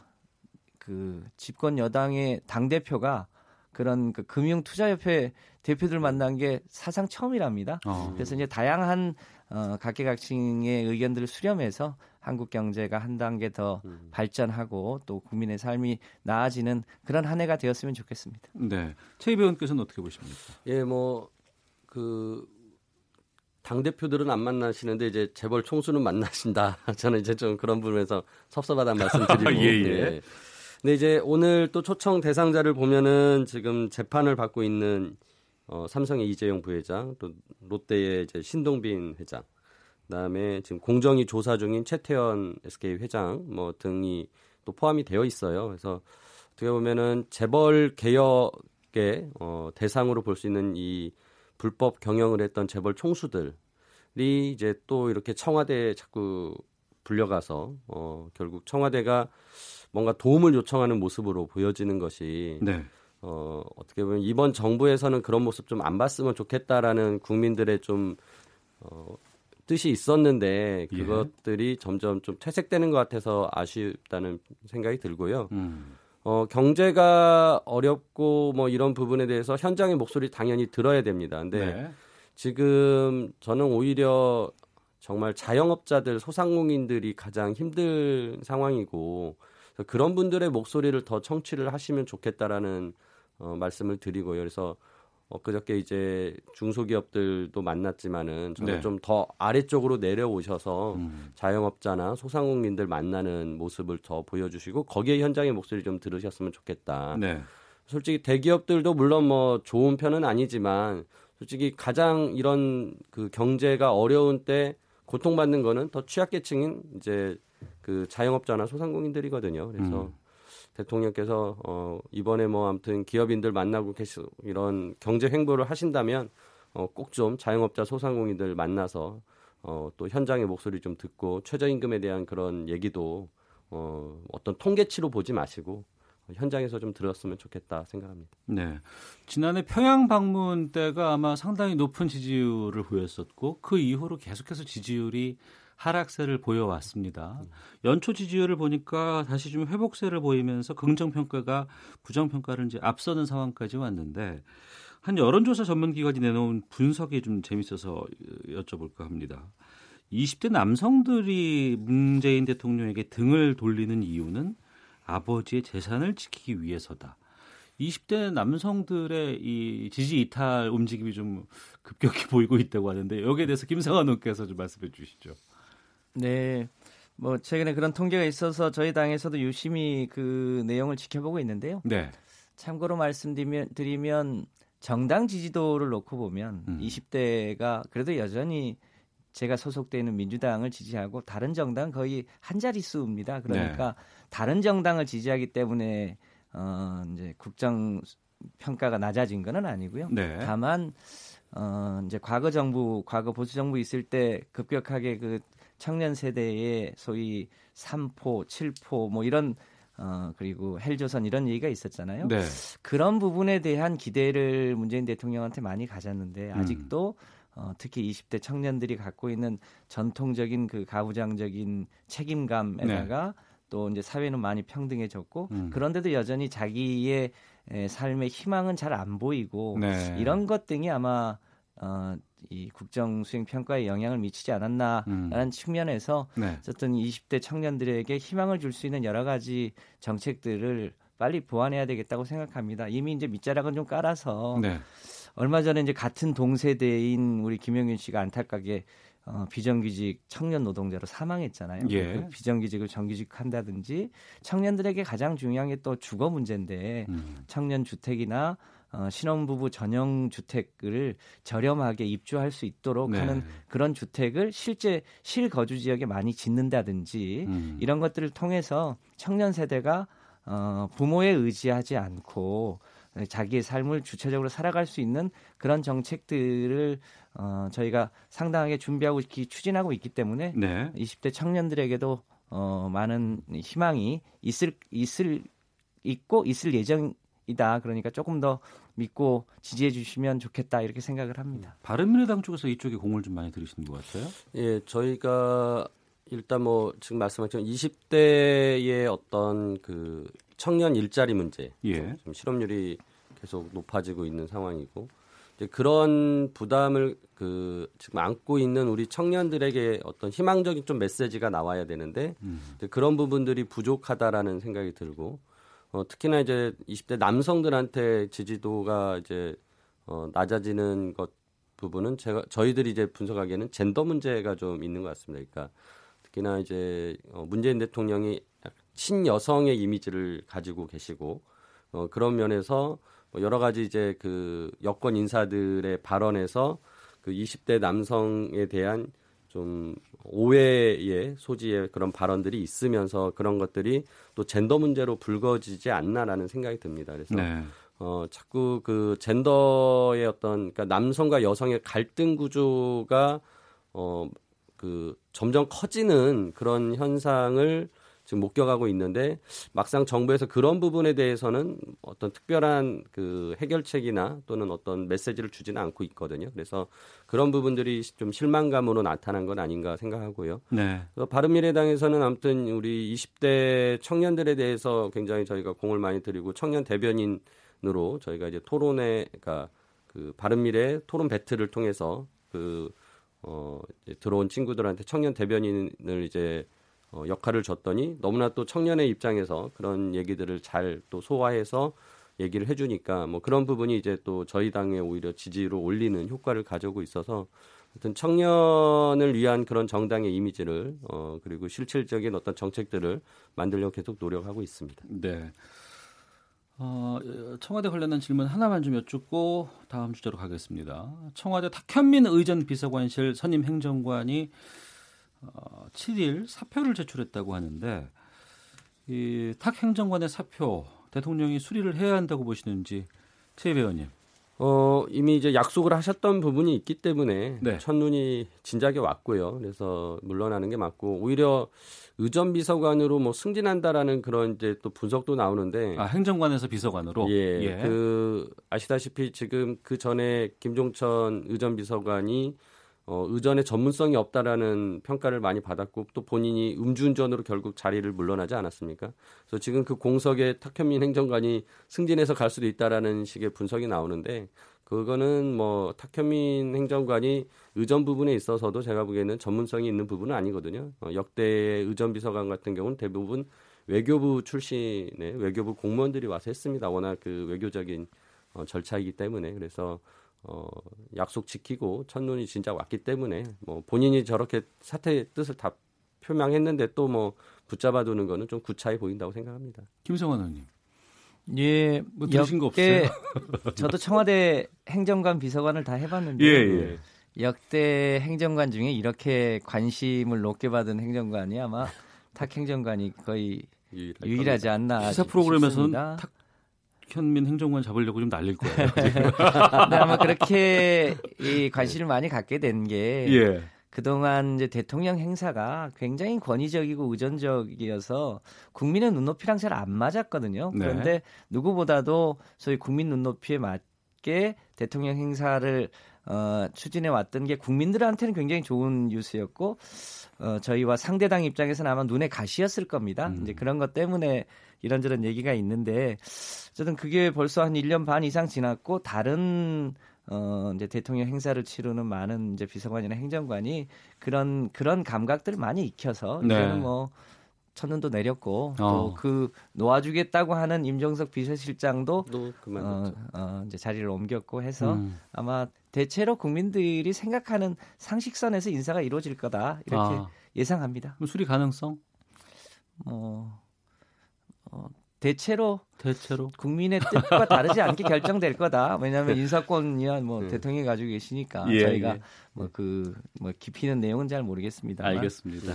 그 집권 여당의 당 대표가 그런 그 금융투자협회 대표들 만난 게 사상 처음이랍니다. 어. 그래서 이제 다양한 어, 각계각층의 의견들을 수렴해서 한국 경제가 한 단계 더 발전하고 또 국민의 삶이 나아지는 그런 한 해가 되었으면 좋겠습니다. 네. 최 의원께서는 어떻게 보십니까? 예, 뭐그당 대표들은 안 만나시는데 이제 재벌 총수는 만나신다. 저는 이제 좀 그런 부분에서 섭섭하다는 말씀드리고. 예, 예. 근데 이제 오늘 또 초청 대상자를 보면은 지금 재판을 받고 있는 어, 삼성의 이재용 부회장, 또 롯데의 이제 신동빈 회장, 그다음에 지금 공정위 조사 중인 최태원 SK 회장 뭐 등이 또 포함이 되어 있어요. 그래서 어떻게 보면은 재벌 개혁의 어, 대상으로 볼 수 있는 이 불법 경영을 했던 재벌 총수들이 이제 또 이렇게 청와대에 자꾸 불려가서 어, 결국 청와대가 뭔가 도움을 요청하는 모습으로 보여지는 것이 네. 어, 어떻게 보면 이번 정부에서는 그런 모습 좀 안 봤으면 좋겠다라는 국민들의 좀 어, 뜻이 있었는데 예. 그것들이 점점 좀 퇴색되는 것 같아서 아쉽다는 생각이 들고요. 음. 어, 경제가 어렵고 뭐 이런 부분에 대해서 현장의 목소리 당연히 들어야 됩니다. 근데 네. 지금 저는 오히려 정말 자영업자들, 소상공인들이 가장 힘든 상황이고 그런 분들의 목소리를 더 청취를 하시면 좋겠다라는 어, 말씀을 드리고요. 그래서 엊그저께 이제 중소기업들도 만났지만은 저는 네. 좀더 아래쪽으로 내려오셔서 음. 자영업자나 소상공인들 만나는 모습을 더 보여주시고 거기에 현장의 목소리 좀 들으셨으면 좋겠다. 네. 솔직히 대기업들도 물론 뭐 좋은 편은 아니지만 솔직히 가장 이런 그 경제가 어려운 때 고통받는 거는 더 취약계층인 이제 그 자영업자나 소상공인들이거든요. 그래서 음. 대통령께서 어 이번에 뭐 아무튼 기업인들 만나고 계시 이런 경제 횡보를 하신다면 어 꼭 좀 자영업자 소상공인들 만나서 어 또 현장의 목소리 좀 듣고 최저임금에 대한 그런 얘기도 어 어떤 통계치로 보지 마시고 현장에서 좀 들었으면 좋겠다 생각합니다. 네. 지난해 평양 방문 때가 아마 상당히 높은 지지율을 보였었고 그 이후로 계속해서 지지율이 하락세를 보여왔습니다. 연초 지지율을 보니까 다시 좀 회복세를 보이면서 긍정 평가가 부정 평가를 이제 앞서는 상황까지 왔는데 한 여론조사 전문기관이 내놓은 분석이 좀 재밌어서 여쭤볼까 합니다. 20대 남성들이 문재인 대통령에게 등을 돌리는 이유는 아버지의 재산을 지키기 위해서다. 20대 남성들의 이 지지 이탈 움직임이 좀 급격히 보이고 있다고 하는데 여기에 대해서 김상환 의원께서 좀 말씀해 주시죠. 네. 뭐 최근에 그런 통계가 있어서 저희 당에서도 유심히 그 내용을 지켜보고 있는데요. 네. 참고로 말씀드리면 드리면 정당 지지도를 놓고 보면 음. 20대가 그래도 여전히 제가 소속돼 있는 민주당을 지지하고 다른 정당 거의 한 자릿수입니다. 그러니까 다른 정당을 지지하기 때문에 어 이제 국정 평가가 낮아진 건 아니고요. 네. 다만 어 이제 과거 정부, 과거 보수 정부 있을 때 급격하게 그 청년 세대의 소위 3포, 7포 뭐 이런 어 그리고 헬조선 이런 얘기가 있었잖아요. 네. 그런 부분에 대한 기대를 문재인 대통령한테 많이 가졌는데 음. 아직도 어, 특히 20대 청년들이 갖고 있는 전통적인 그 가부장적인 책임감에다가 또 이제 사회는 많이 평등해졌고 네. 음. 그런데도 여전히 자기의 에, 삶의 희망은 잘 안 보이고 네. 이런 것 등이 아마 어, 이 국정 수행 평가에 영향을 미치지 않았나라는 음. 측면에서 네. 어쨌든 20대 청년들에게 희망을 줄 수 있는 여러 가지 정책들을 빨리 보완해야 되겠다고 생각합니다. 이미 이제 밑자락은 좀 깔아서 네. 얼마 전에 이제 같은 동세대인 우리 김영균 씨가 안타깝게 어, 비정규직 청년 노동자로 사망했잖아요. 예. 그 비정규직을 정규직한다든지 청년들에게 가장 중요한 게 또 주거 문제인데 음. 청년 주택이나 어, 신혼부부 전용 주택을 저렴하게 입주할 수 있도록 네. 하는 그런 주택을 실제 실거주 지역에 많이 짓는다든지 음. 이런 것들을 통해서 청년 세대가 어, 부모에 의지하지 않고 자기의 삶을 주체적으로 살아갈 수 있는 그런 정책들을 어, 저희가 상당하게 준비하고 있기, 추진하고 있기 때문에 네. 20대 청년들에게도 어, 많은 희망이 있을 있을 있고 있을 예정이다. 그러니까 조금 더 믿고 지지해 주시면 좋겠다 이렇게 생각을 합니다. 바른미래당 쪽에서 이쪽에 공을 좀 많이 들이시는 것 같아요. 예, 저희가 일단 뭐 지금 말씀하신 20대의 어떤 그 청년 일자리 문제, 예. 좀 실업률이 계속 높아지고 있는 상황이고 이제 그런 부담을 그 지금 안고 있는 우리 청년들에게 어떤 희망적인 좀 메시지가 나와야 되는데 음. 이제 그런 부분들이 부족하다라는 생각이 들고 어, 특히나 이제 20대 남성들한테 지지도가 이제 어, 낮아지는 것 부분은 제가 저희들이 이제 분석하기에는 젠더 문제가 좀 있는 것 같습니다. 그러니까 특히나 이제 어, 문재인 대통령이 친여성의 이미지를 가지고 계시고 어, 그런 면에서 뭐 여러 가지 이제 그 여권 인사들의 발언에서 그 20대 남성에 대한 좀 오해의 소지의 그런 발언들이 있으면서 그런 것들이 또 젠더 문제로 불거지지 않나라는 생각이 듭니다. 그래서 네. 어 자꾸 그 젠더의 어떤 그러니까 남성과 여성의 갈등 구조가 어그 점점 커지는 그런 현상을 지금 목격하고 있는데 막상 정부에서 그런 부분에 대해서는 어떤 특별한 그 해결책이나 또는 어떤 메시지를 주지는 않고 있거든요. 그래서 그런 부분들이 좀 실망감으로 나타난 건 아닌가 생각하고요. 네. 그래서 바른미래당에서는 아무튼 우리 20대 청년들에 대해서 굉장히 저희가 공을 많이 들이고 청년 대변인으로 저희가 이제 토론회, 그러니까 그 바른미래 토론 배틀을 통해서 그 어, 이제 들어온 친구들한테 청년 대변인을 이제 어, 역할을 줬더니 너무나 또 청년의 입장에서 그런 얘기들을 잘 또 소화해서 얘기를 해주니까 뭐 그런 부분이 이제 또 저희 당에 오히려 지지로 올리는 효과를 가져오고 있어서 하여튼 청년을 위한 그런 정당의 이미지를 어, 그리고 실질적인 어떤 정책들을 만들려고 계속 노력하고 있습니다. 네. 어, 청와대 관련한 질문 하나만 좀 여쭙고 다음 주제로 가겠습니다. 청와대 탁현민 의전 비서관실 선임 행정관이 어, 7일 사표를 제출했다고 하는데 이탁 행정관의 사표 대통령이 수리를 해야 한다고 보시는지 최 의원님. 어, 이미 이제 약속을 하셨던 부분이 있기 때문에 네. 첫눈이 진작에 왔고요. 그래서 물러나는 게 맞고 오히려 의전 비서관으로 뭐 승진한다라는 그런 이제 또 분석도 나오는데 아, 행정관에서 비서관으로 예, 예. 그 아시다시피 지금 그 전에 김종천 의전 비서관이 어, 의전에 전문성이 없다라는 평가를 많이 받았고 또 본인이 음주운전으로 결국 자리를 물러나지 않았습니까? 그래서 지금 그 공석에 탁현민 행정관이 승진해서 갈 수도 있다라는 식의 분석이 나오는데 그거는 뭐 탁현민 행정관이 의전 부분에 있어서도 제가 보기에는 전문성이 있는 부분은 아니거든요. 어, 역대의 의전 비서관 같은 경우는 대부분 외교부 출신의 외교부 공무원들이 와서 했습니다. 워낙 그 외교적인 어, 절차이기 때문에 그래서 어, 약속 지키고 첫눈이 진짜 왔기 때문에 뭐 본인이 저렇게 사퇴의 뜻을 다 표명했는데 또 뭐 붙잡아두는 거는 좀 구차해 보인다고 생각합니다. 김성환 의원님. 예, 뭐 들으신 거 없어요? 저도 청와대 행정관 비서관을 다 해봤는데 예, 예. 역대 행정관 중에 이렇게 관심을 높게 받은 행정관이 아마 탁 행정관이 거의 유일하지 않나 시사 프로그램에서는 싶습니다. 탁 현민 행정관 잡으려고 좀 날릴 거예요. 네, 아마 그렇게 이 관심을 많이 갖게 된게 예. 그동안 이제 대통령 행사가 굉장히 권위적이고 의존적이어서 국민의 눈높이랑 잘 안 맞았거든요. 네. 그런데 누구보다도 소위 국민 눈높이에 맞게 대통령 행사를 어, 추진해 왔던 게 국민들한테는 굉장히 좋은 뉴스였고 어, 저희와 상대당 입장에서는 아마 눈에 가시였을 겁니다. 음. 이제 그런 것 때문에 이런저런 얘기가 있는데 어쨌든 그게 벌써 한 1년 반 이상 지났고 다른 어 이제 대통령 행사를 치르는 많은 이제 비서관이나 행정관이 그런 그런 감각들을 많이 익혀서 네. 이제는 뭐 천년도 내렸고 어. 또그 놓아주겠다고 하는 임종석 비서실장도 또 어, 그만뒀죠. 어, 이제 자리를 옮겼고 해서 음. 아마 대체로 국민들이 생각하는 상식선에서 인사가 이루어질 거다 이렇게 아. 예상합니다. 그럼 수리 가능성? 어, 어, 대체로 대체로 국민의 뜻과 다르지 않게 결정될 거다. 왜냐하면 인사권이야 뭐 네. 대통령이 가지고 계시니까 예, 저희가 예. 뭐그뭐 깊이 있는 내용은 잘 모르겠습니다. 알겠습니다.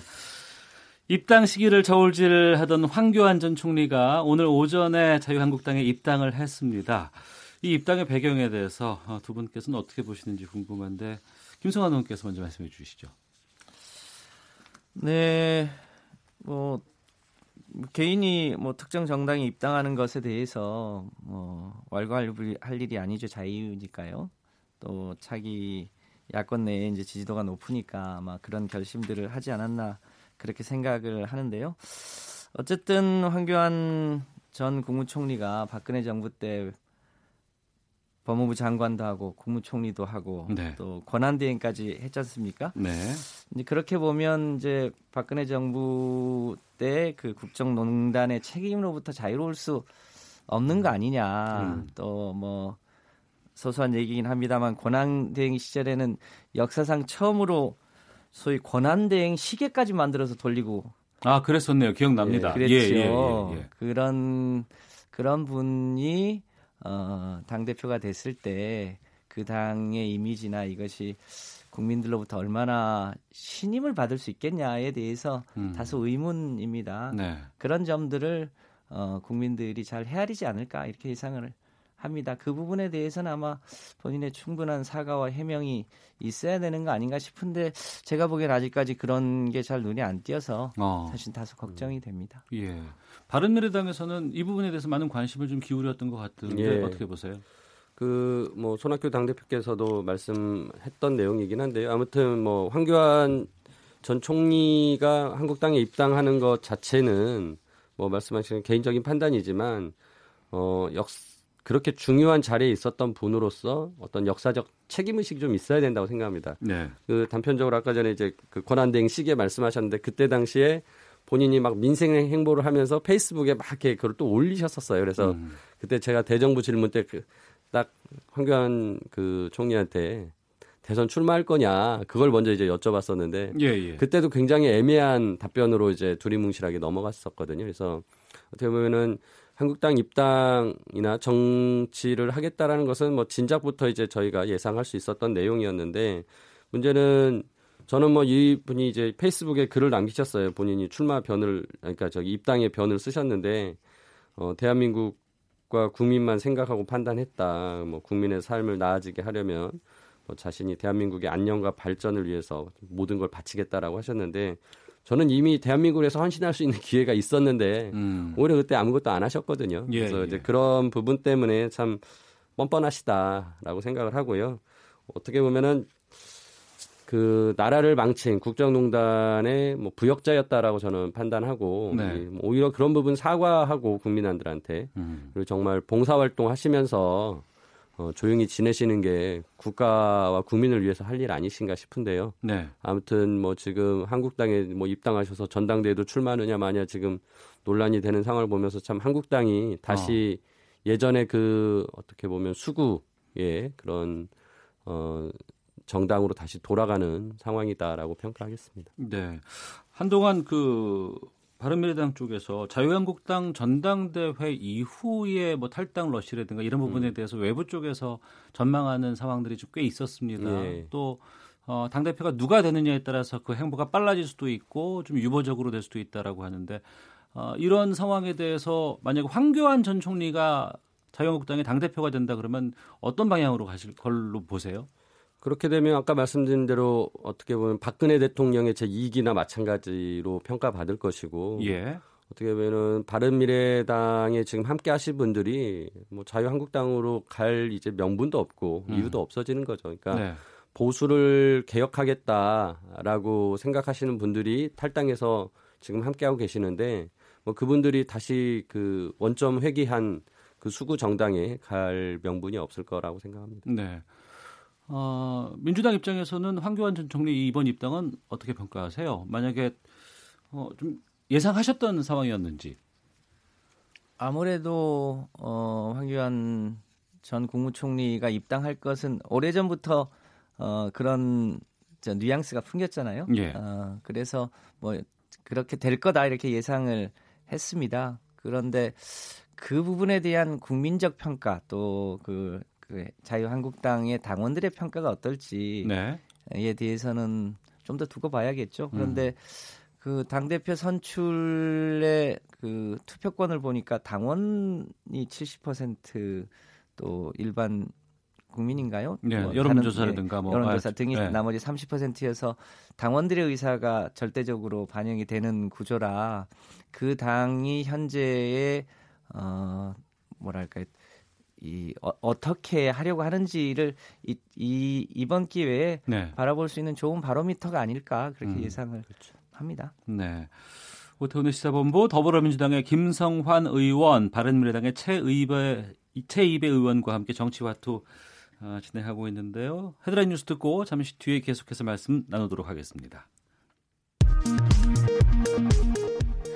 입당 시기를 저울질하던 황교안 전 총리가 오늘 오전에 자유한국당에 입당을 했습니다. 이 입당의 배경에 대해서 어, 두 분께서는 어떻게 보시는지 궁금한데 김성환 의원께서 먼저 말씀해 주시죠. 네, 뭐 개인이 뭐 특정 정당에 입당하는 것에 대해서 뭐 왈가왈부할 일이 아니죠 자유니까요. 또 차기 야권 내에 이제 지지도가 높으니까 아마 그런 결심들을 하지 않았나 그렇게 생각을 하는데요. 어쨌든 황교안 전 국무총리가 박근혜 정부 때 법무부 장관도 하고 국무총리도 하고 네. 또 권한대행까지 했지 않습니까? 네. 이제 그렇게 보면 이제 박근혜 정부 때 그 국정농단의 책임으로부터 자유로울 수 없는 거 아니냐. 음. 또뭐 소소한 얘기긴 합니다만 권한대행 시절에는 역사상 처음으로 소위 권한대행 시계까지 만들어서 돌리고 아 그랬었네요. 기억납니다. 그랬죠. 예, 예, 예, 예. 그런 그런 분이 어, 당 대표가 됐을 때 그 당의 이미지나 이것이 국민들로부터 얼마나 신임을 받을 수 있겠냐에 대해서 음. 다소 의문입니다. 네. 그런 점들을 어, 국민들이 잘 헤아리지 않을까 이렇게 예상을 합니다. 그 부분에 대해서는 아마 본인의 충분한 사과와 해명이 있어야 되는 거 아닌가 싶은데 제가 보기엔 아직까지 그런 게 잘 눈에 안 띄어서 어. 사실 다소 걱정이 됩니다. 예. 바른미래당에서는 이 부분에 대해서 많은 관심을 좀 기울였던 것 같은데 예. 어떻게 보세요? 그 뭐 손학규 당대표께서도 말씀했던 내용이긴 한데요. 아무튼 뭐 황교안 전 총리가 한국당에 입당하는 것 자체는 뭐 말씀하신 개인적인 판단이지만 어 역 그렇게 중요한 자리에 있었던 분으로서 어떤 역사적 책임 의식이 좀 있어야 된다고 생각합니다. 네. 그 단편적으로 아까 전에 이제 그 권한대행 시기에 말씀하셨는데 그때 당시에 본인이 막 민생 행보를 하면서 페이스북에 막 이렇게 그걸 또 올리셨었어요. 그래서 음. 그때 제가 대정부 질문 때 딱 황교안 그 총리한테 대선 출마할 거냐 그걸 먼저 이제 여쭤봤었는데 예, 예. 그때도 굉장히 애매한 답변으로 이제 두리뭉실하게 넘어갔었거든요. 그래서 어떻게 보면은 한국당 입당이나 정치를 하겠다라는 것은 뭐 진작부터 이제 저희가 예상할 수 있었던 내용이었는데 문제는 저는 뭐 이분이 이제 페이스북에 글을 남기셨어요. 본인이 출마 변을 그러니까 저기 입당의 변을 쓰셨는데 어 대한민국과 국민만 생각하고 판단했다. 뭐 국민의 삶을 나아지게 하려면 뭐 자신이 대한민국의 안녕과 발전을 위해서 모든 걸 바치겠다라고 하셨는데 저는 이미 대한민국에서 헌신할 수 있는 기회가 있었는데 음. 오히려 그때 아무것도 안 하셨거든요. 예, 그래서 예. 이제 그런 부분 때문에 참 뻔뻔하시다라고 생각을 하고요. 어떻게 보면은 그 나라를 망친 국정농단의 뭐 부역자였다라고 저는 판단하고 네. 이뭐 오히려 그런 부분 사과하고 국민들한테 음. 그리고 정말 봉사활동 하시면서 어, 조용히 지내시는 게 국가와 국민을 위해서 할 일 아니신가 싶은데요. 네. 아무튼 뭐 지금 한국당에 뭐 입당하셔서 전당대회도 출마하느냐 마냐 지금 논란이 되는 상황을 보면서 참 한국당이 다시 예전에 그 어떻게 보면 수구의 그런 어 정당으로 다시 돌아가는 상황이다라고 평가하겠습니다. 네. 한동안 그 바른미래당 쪽에서 자유한국당 전당대회 이후에 뭐 탈당 러시라든가 이런 부분에 대해서 외부 쪽에서 전망하는 상황들이 좀 꽤 있었습니다. 예. 또 어, 당 대표가 누가 되느냐에 따라서 그 행보가 빨라질 수도 있고 좀 유보적으로 될 수도 있다라고 하는데 어, 이런 상황에 대해서 만약 황교안 전 총리가 자유한국당의 당 대표가 된다 그러면 어떤 방향으로 가실 걸로 보세요? 그렇게 되면 아까 말씀드린 대로 어떻게 보면 박근혜 대통령의 제 2기나 마찬가지로 평가받을 것이고 예. 어떻게 보면은 바른미래당에 지금 함께 하실 분들이 뭐 자유한국당으로 갈 이제 명분도 없고 음. 이유도 없어지는 거죠. 그러니까 네. 보수를 개혁하겠다라고 생각하시는 분들이 탈당해서 지금 함께 하고 계시는데 뭐 그분들이 다시 그 원점 회귀한 그 수구 정당에 갈 명분이 없을 거라고 생각합니다. 네. 어, 민주당 입장에서는 황교안 전 총리 이번 입당은 어떻게 평가하세요? 만약에 어, 좀 예상하셨던 상황이었는지. 아무래도 어, 황교안 전 국무총리가 입당할 것은 오래전부터 어, 그런 저 뉘앙스가 풍겼잖아요. 예. 어, 그래서 뭐 그렇게 될 거다 이렇게 예상을 했습니다. 그런데 그 부분에 대한 국민적 평가 또 그 그 자유한국당의 당원들의 평가가 어떨지에 네. 대해서는 좀 더 두고 봐야겠죠. 그런데 음. 그 당 대표 선출의 그 투표권을 보니까 당원이 70%또 일반 국민인가요? 네, 뭐 여론조사라든가 다른, 뭐. 예, 여론조사 아, 등이 네. 나머지 30%여서 당원들의 의사가 절대적으로 반영이 되는 구조라 그 당이 현재의 어 뭐랄까 이 어, 떻게 하려고 하는지를 이, 이 이번 기회에 네. 바라볼 수 있는 좋은 바로미터가 아닐까 그렇게 음, 예상을 합니다. 네. 오태훈의 시사본부 더불어민주당의 김성환 의원, 바른미래당의 최의배 최이배 의원과 함께 정치와투 어, 진행하고 있는데요. 헤드라인 뉴스 듣고 잠시 뒤에 계속해서 말씀 나누도록 하겠습니다.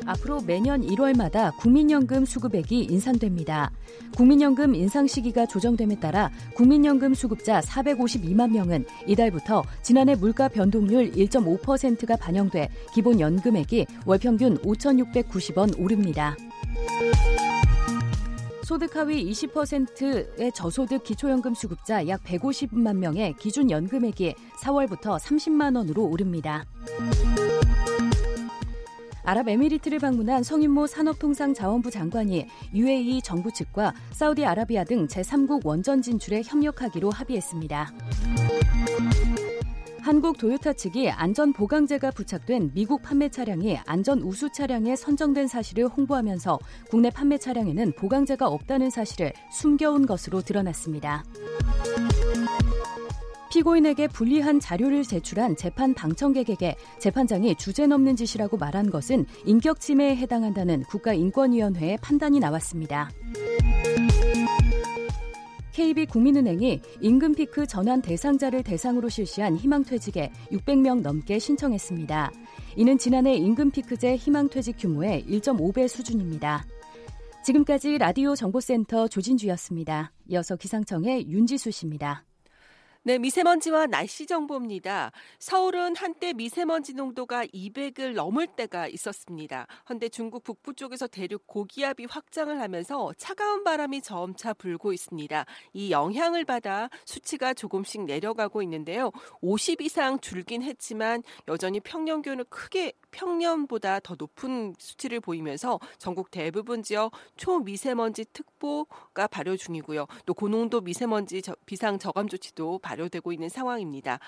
앞으로 매년 1월마다 국민연금 수급액이 인상됩니다. 국민연금 인상 시기가 조정됨에 따라 국민연금 수급자 452만 명은 이달부터 지난해 물가 변동률 1.5%가 반영돼 기본 연금액이 월 평균 5,690원 오릅니다. 소득 하위 20%의 저소득 기초연금 수급자 약 150만 명의 기준 연금액이 4월부터 30만 원으로 오릅니다. 아랍에미리트를 방문한 성인모 산업통상자원부 장관이 UAE 정부 측과 사우디아라비아 등 제3국 원전 진출에 협력하기로 합의했습니다. 한국 도요타 측이 안전 보강제가 부착된 미국 판매 차량이 안전 우수 차량에 선정된 사실을 홍보하면서 국내 판매 차량에는 보강제가 없다는 사실을 숨겨온 것으로 드러났습니다. 피고인에게 불리한 자료를 제출한 재판 방청객에게 재판장이 주제 넘는 짓이라고 말한 것은 인격 침해에 해당한다는 국가인권위원회의 판단이 나왔습니다. KB국민은행이 임금 피크 전환 대상자를 대상으로 실시한 희망퇴직에 600명 넘게 신청했습니다. 이는 지난해 임금 피크제 희망퇴직 규모의 1.5배 수준입니다. 지금까지 라디오 정보센터 조진주였습니다. 이어서 기상청의 윤지수 씨입니다. 네, 미세먼지와 날씨 정보입니다. 서울은 한때 미세먼지 농도가 200을 넘을 때가 있었습니다. 헌데 중국 북부 쪽에서 대륙 고기압이 확장을 하면서 차가운 바람이 점차 불고 있습니다. 이 영향을 받아 수치가 조금씩 내려가고 있는데요. 50 이상 줄긴 했지만 여전히 평년 기온을 크게 평년보다 더 높은 수치를 보이면서 전국 대부분 지역 초미세먼지 특보가 발효 중이고요. 또 고농도 미세먼지 비상 저감 조치도 발효되고 있는 상황입니다.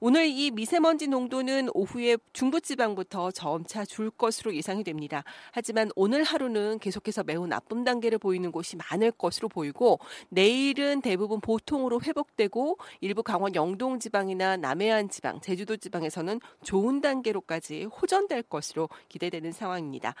오늘 이 미세먼지 농도는 오후에 중부지방부터 점차 줄 것으로 예상이 됩니다. 하지만 오늘 하루는 계속해서 매우 나쁨 단계를 보이는 곳이 많을 것으로 보이고 내일은 대부분 보통으로 회복되고 일부 강원 영동 지방이나 남해안 지방, 제주도 지방에서는 좋은 단계로까지 호전될 것으로 기대되는 상황입니다.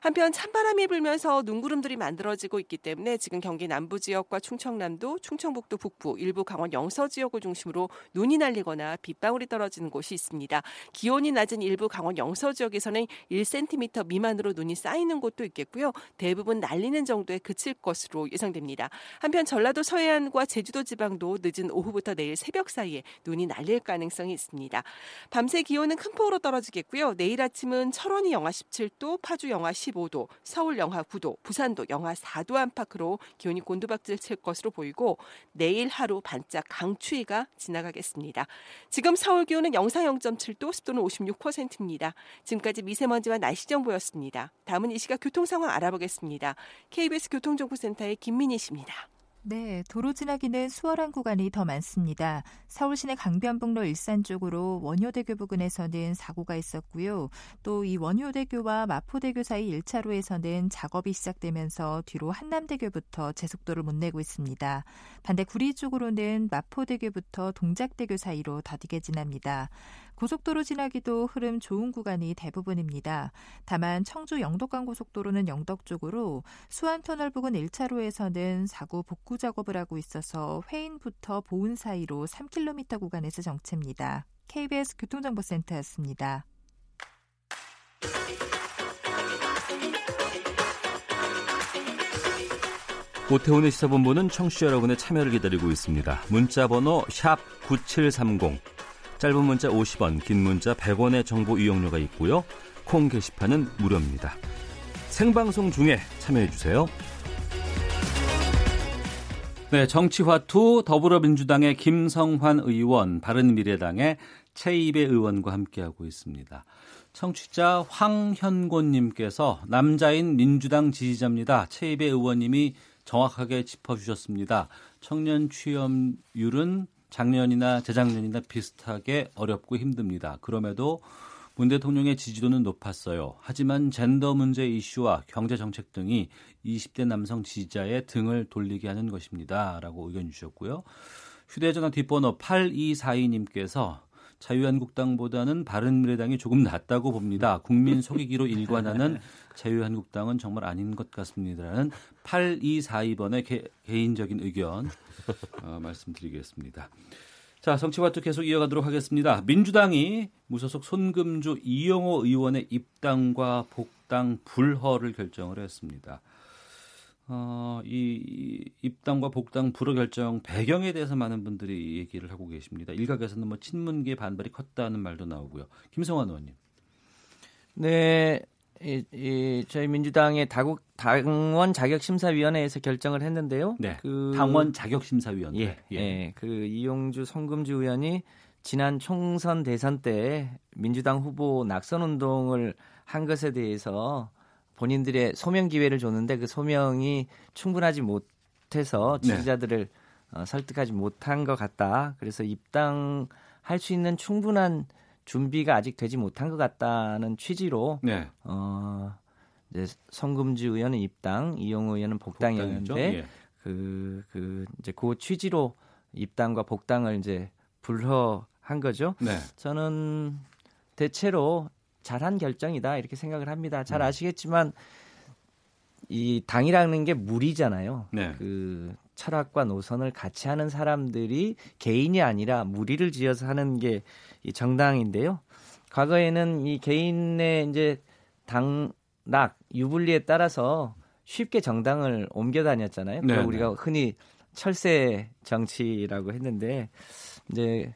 한편 찬바람이 불면서 눈구름들이 만들어지고 있기 때문에 지금 경기 남부 지역과 충청남도, 충청북도 북부, 일부 강원 영서 지역을 중심으로 눈이 날리거나 빗방울이 떨어지는 곳이 있습니다. 기온이 낮은 일부 강원 영서 지역에서는 1cm 미만으로 눈이 쌓이는 곳도 있겠고요. 대부분 날리는 정도에 그칠 것으로 예상됩니다. 한편 전라도 서해안과 제주도 지방도 늦은 오후부터 내일 새벽 사이에 눈이 날릴 가능성이 있습니다. 밤새 기온은 큰 폭으로 떨어지겠고요. 내일 아침은 철원이 영하 17도, 파주 영하 10 15도, 서울 영하 9도, 부산도 영하 4도 안팎으로 기온이 곤두박질 칠 것으로 보이고 내일 하루 반짝 강추위가 지나가겠습니다. 지금 서울 기온은 영상 0.7도, 습도는 56%입니다. 지금까지 미세먼지와 날씨 정보였습니다. 다음은 이 시각 교통 상황 알아보겠습니다. KBS 교통정보센터의 김민희 씨입니다. 네, 도로 지나기는 수월한 구간이 더 많습니다. 서울 시내 강변북로 일산 쪽으로 원효대교 부근에서는 사고가 있었고요. 또 이 원효대교와 마포대교 사이 1차로에서는 작업이 시작되면서 뒤로 한남대교부터 제속도를 못 내고 있습니다. 반대 구리 쪽으로는 마포대교부터 동작대교 사이로 더디게 지납니다. 고속도로 지나기도 흐름 좋은 구간이 대부분입니다. 다만 청주 영덕간 고속도로는 영덕 쪽으로 수안터널 부근 1차로에서는 사고 복구 작업을 하고 있어서 회인부터 보은 사이로 3km 구간에서 정체입니다. KBS 교통정보센터였습니다. 오태훈의 시사본부는 청취자 여러분의 참여를 기다리고 있습니다. 문자 번호 9730, 짧은 문자 50원, 긴 문자 100원의 정보 이용료가 있고요. 콩 게시판은 무료입니다. 생방송 중에 참여해 주세요. 네, 정치화투 더불어민주당의 김성환 의원, 바른미래당의 최입의 의원과 함께하고 있습니다. 청취자 황현곤님께서 남자인 민주당 지지자입니다. 최입의 의원님이 정확하게 짚어주셨습니다. 청년 취업률은 작년이나 재작년이나 비슷하게 어렵고 힘듭니다. 그럼에도 문 대통령의 지지도는 높았어요. 하지만 젠더 문제 이슈와 경제 정책 등이 20대 남성 지지자의 등을 돌리게 하는 것입니다. 라고 의견 주셨고요. 휴대전화 뒷번호 8242님께서 자유한국당보다는 바른미래당이 조금 낫다고 봅니다. 국민 속이기로 일관하는 자유한국당은 정말 아닌 것 같습니다라는 8242번의 개, 개인적인 의견 어, 말씀드리겠습니다. 자, 정치와투 계속 이어가도록 하겠습니다. 민주당이 무소속 손금주 이영호 의원의 입당과 복당 불허를 결정을 했습니다. 어, 이 입당과 복당 불허 결정 배경에 대해서 많은 분들이 얘기를 하고 계십니다. 일각에서는 뭐 친문계 반발이 컸다는 말도 나오고요. 김성환 의원님. 네, 이, 이 저희 민주당의 다국 당원 자격 심사위원회에서 결정을 했는데요. 네. 그 당원 자격 심사위원회. 예, 예. 예. 그 이용주 송금주 의원이 지난 총선 대선 때 민주당 후보 낙선 운동을 한 것에 대해서 본인들의 소명 기회를 줬는데 그 소명이 충분하지 못해서 네. 지지자들을 네. 어, 설득하지 못한 것 같다. 그래서 입당할 수 있는 충분한 준비가 아직 되지 못한 것 같다는 취지로 네. 어, 이제 성금주 의원은 입당, 이용호 의원은 복당이었는데 예. 그, 그 이제 그 취지로 입당과 복당을 이제 불허한 거죠. 네. 저는 대체로 잘한 결정이다 이렇게 생각을 합니다. 잘 음. 아시겠지만 이 당이라는 게 무리잖아요. 네. 그 철학과 노선을 같이 하는 사람들이 개인이 아니라 무리를 지어서 하는 게 이 정당인데요. 과거에는 이 개인의 이제 당락 유불리에 따라서 쉽게 정당을 옮겨 다녔잖아요. 네, 우리가 네. 흔히 철새 정치라고 했는데 이제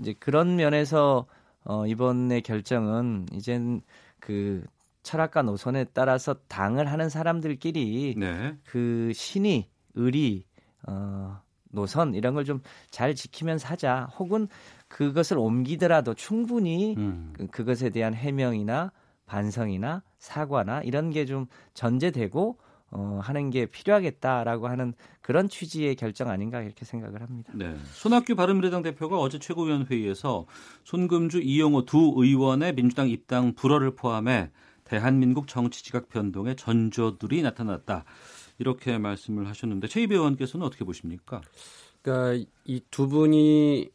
이제 그런 면에서 어, 이번의 결정은 이젠 그 철학과 노선에 따라서 당을 하는 사람들끼리 네. 그 신의, 의리, 어, 노선 이런 걸 좀 잘 지키면서 하자. 혹은 그것을 옮기더라도 충분히 음. 그, 그것에 대한 해명이나 반성이나 사과나 이런 게 좀 전제되고 어, 하는 게 필요하겠다라고 하는 그런 취지의 결정 아닌가 이렇게 생각을 합니다. 네. 손학규 바른미래당 대표가 어제 최고위원 회의에서 손금주 이용호 두 의원의 민주당 입당 불허를 포함해 대한민국 정치 지각 변동의 전조들이 나타났다. 이렇게 말씀을 하셨는데 최이배 의원께서는 어떻게 보십니까? 그러니까 이 두 분이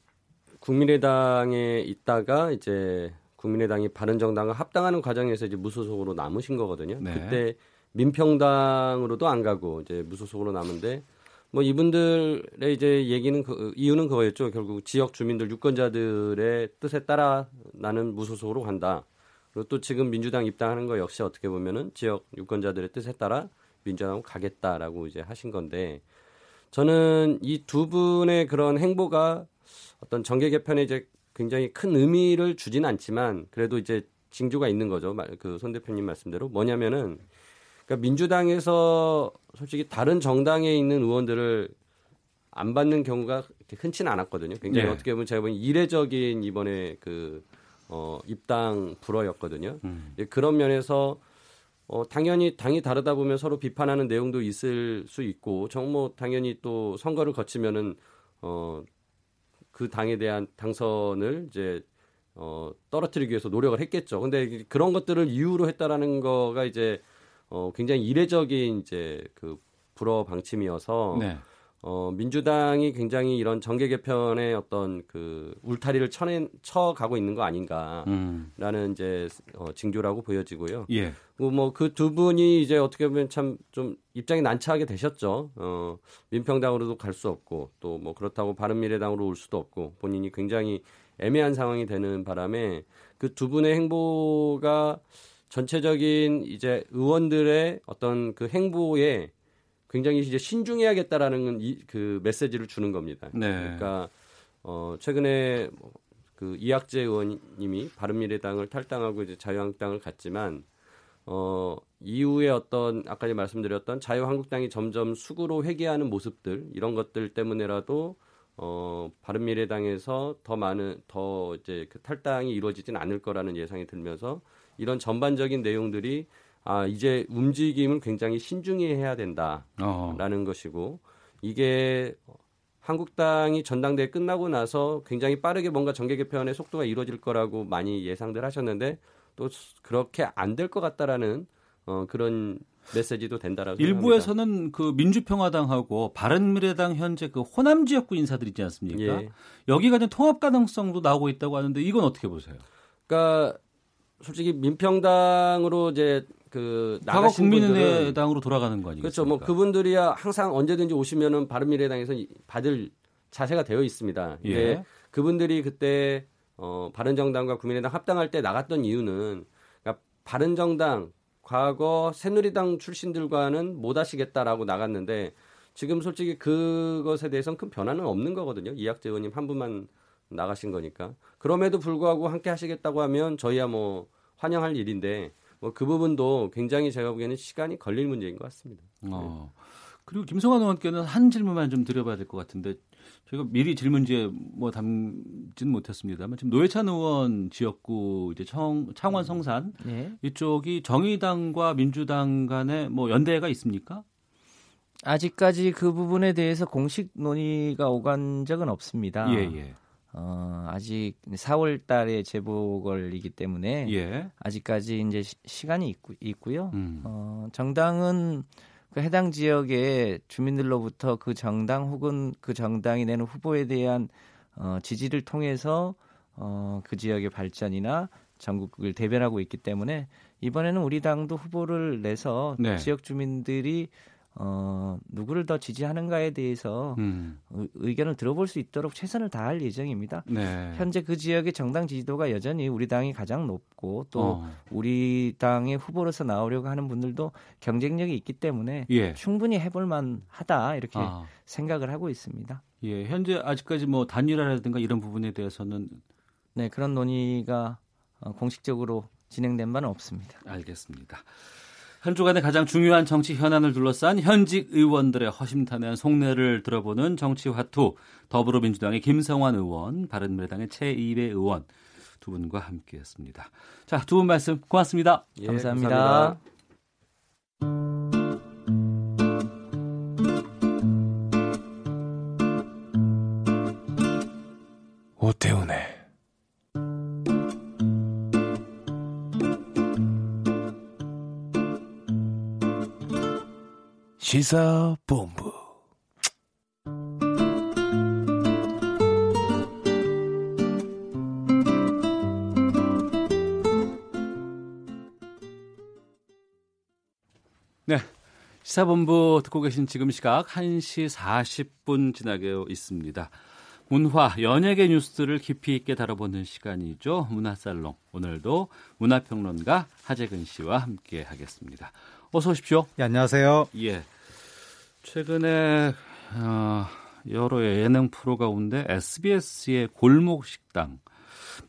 국민의당에 있다가 이제 국민의당이 바른정당과 합당하는 과정에서 이제 무소속으로 남으신 거거든요. 네. 그때 민평당으로도 안 가고 이제 무소속으로 남은데 뭐 이분들의 이제 얘기는 그, 이유는 그거였죠. 결국 지역 주민들 유권자들의 뜻에 따라 나는 무소속으로 간다. 그리고 또 지금 민주당 입당하는 거 역시 어떻게 보면은 지역 유권자들의 뜻에 따라 민주당으로 가겠다라고 이제 하신 건데 저는 이 두 분의 그런 행보가 어떤 정계 개편에 이제 굉장히 큰 의미를 주진 않지만 그래도 이제 징조가 있는 거죠. 그 손 대표님 말씀대로 뭐냐면은 그러니까 민주당에서 솔직히 다른 정당에 있는 의원들을 안 받는 경우가 흔치는 않았거든요. 굉장히 네. 어떻게 보면 제가 보기엔 이례적인 이번에 그 어, 입당 불허였거든요. 음. 예, 그런 면에서 어, 당연히 당이 다르다 보면 서로 비판하는 내용도 있을 수 있고 정뭐 뭐 당연히 또 선거를 거치면은 어, 그 당에 대한 당선을 이제 어, 떨어뜨리기 위해서 노력을 했겠죠. 근데 그런 것들을 이유로 했다라는 거가 이제 어, 굉장히 이례적인 이제 그 불어 방침이어서 네. 어, 민주당이 굉장히 이런 정계 개편의 어떤 그 울타리를 쳐낸, 쳐가고 있는 거 아닌가라는 음. 이제 어, 징조라고 보여지고요. 예. 뭐그 두 분이 이제 어떻게 보면 참 좀 입장이 난처하게 되셨죠. 어, 민평당으로도 갈 수 없고 또 뭐 그렇다고 바른미래당으로 올 수도 없고 본인이 굉장히 애매한 상황이 되는 바람에 그 두 분의 행보가 전체적인 이제 의원들의 어떤 그 행보에 굉장히 이제 신중해야겠다라는 이, 그 메시지를 주는 겁니다. 네. 그러니까 어 최근에 뭐그 이학재 의원님이 바른미래당을 탈당하고 이제 자유한국당을 갔지만 어 이후에 어떤 아까 말씀드렸던 자유한국당이 점점 수구로 회귀하는 모습들 이런 것들 때문에라도 어 바른미래당에서 더 많은 더 이제 그 탈당이 이루어지진 않을 거라는 예상이 들면서 이런 전반적인 내용들이 아 이제 움직임을 굉장히 신중히 해야 된다라는 어. 것이고 이게 한국당이 전당대회 끝나고 나서 굉장히 빠르게 뭔가 정계 개편의 속도가 이루어질 거라고 많이 예상들 하셨는데 또 그렇게 안 될 것 같다라는 어, 그런 메시지도 된다라고 일부에서는 생각합니다. 그 민주평화당하고 바른미래당 현재 그 호남 지역구 인사들 있지 않습니까? 예. 여기가 좀 통합 가능성도 나오고 있다고 하는데 이건 어떻게 보세요? 그러니까 솔직히 민평당으로 이제 그 과거 국민의당으로 돌아가는 거 아니겠습니까? 그렇죠. 뭐 그분들이야 항상 언제든지 오시면은 바른미래당에서 받을 자세가 되어 있습니다. 예. 그분들이 그때 어 바른정당과 국민의당 합당할 때 나갔던 이유는 그러니까 바른정당 과거 새누리당 출신들과는 못 하시겠다라고 나갔는데 지금 솔직히 그것에 대해서는 큰 변화는 없는 거거든요. 이학재 의원님 한 분만 나가신 거니까. 그럼에도 불구하고 함께 하시겠다고 하면 저희야 뭐 환영할 일인데 뭐 그 부분도 굉장히 제가 보기에는 시간이 걸릴 문제인 것 같습니다. 어. 그리고 김성환 의원께는 한 질문만 좀 드려봐야 될 것 같은데 저희가 미리 질문지에 뭐 담지는 못했습니다만 지금 노회찬 의원 지역구 이제 청, 창원 성산 네. 이쪽이 정의당과 민주당 간에 뭐 연대가 있습니까? 아직까지 그 부분에 대해서 공식 논의가 오간 적은 없습니다. 예, 예. 어, 아직 4월 달에 재보궐이기 때문에 예. 아직까지 이제 시, 간이 있고, 있고요. 음. 어, 정당은 그 해당 지역의 주민들로부터 그 정당 혹은 그 정당이 내는 후보에 대한 어, 지지를 통해서 어, 그 지역의 발전이나 전국을 대변하고 있기 때문에 이번에는 우리 당도 후보를 내서 네. 지역 주민들이 어, 누구를 더 지지하는가에 대해서 음. 의견을 들어볼 수 있도록 최선을 다할 예정입니다. 네. 현재 그 지역의 정당 지지도가 여전히 우리 당이 가장 높고 또 어. 우리 당의 후보로서 나오려고 하는 분들도 경쟁력이 있기 때문에 예. 충분히 해볼 만하다 이렇게 아. 생각을 하고 있습니다. 예, 현재 아직까지 뭐 단일화라든가 이런 부분에 대해서는 네 그런 논의가 어, 공식적으로 진행된 바는 없습니다. 알겠습니다. 한 주간의 가장 중요한 정치 현안을 둘러싼 현직 의원들의 허심탄회한 속내를 들어보는 정치화투 더불어민주당의 김성환 의원, 바른미래당의 최이배 의원 두 분과 함께했습니다. 자, 두 분 말씀 고맙습니다. 예, 감사합니다. 감사합니다. 오태훈의 시사본부 네. 시사본부 듣고 계신 지금 시각 1시 40분 지나게 있습니다. 문화, 연예계 뉴스들을 깊이 있게 다뤄보는 시간이죠. 문화살롱. 오늘도 문화평론가 하재근 씨와 함께 하겠습니다. 어서 오십시오. 예, 안녕하세요. 예. 최근에 어, 여러 예능 프로 가운데 SBS의 골목 식당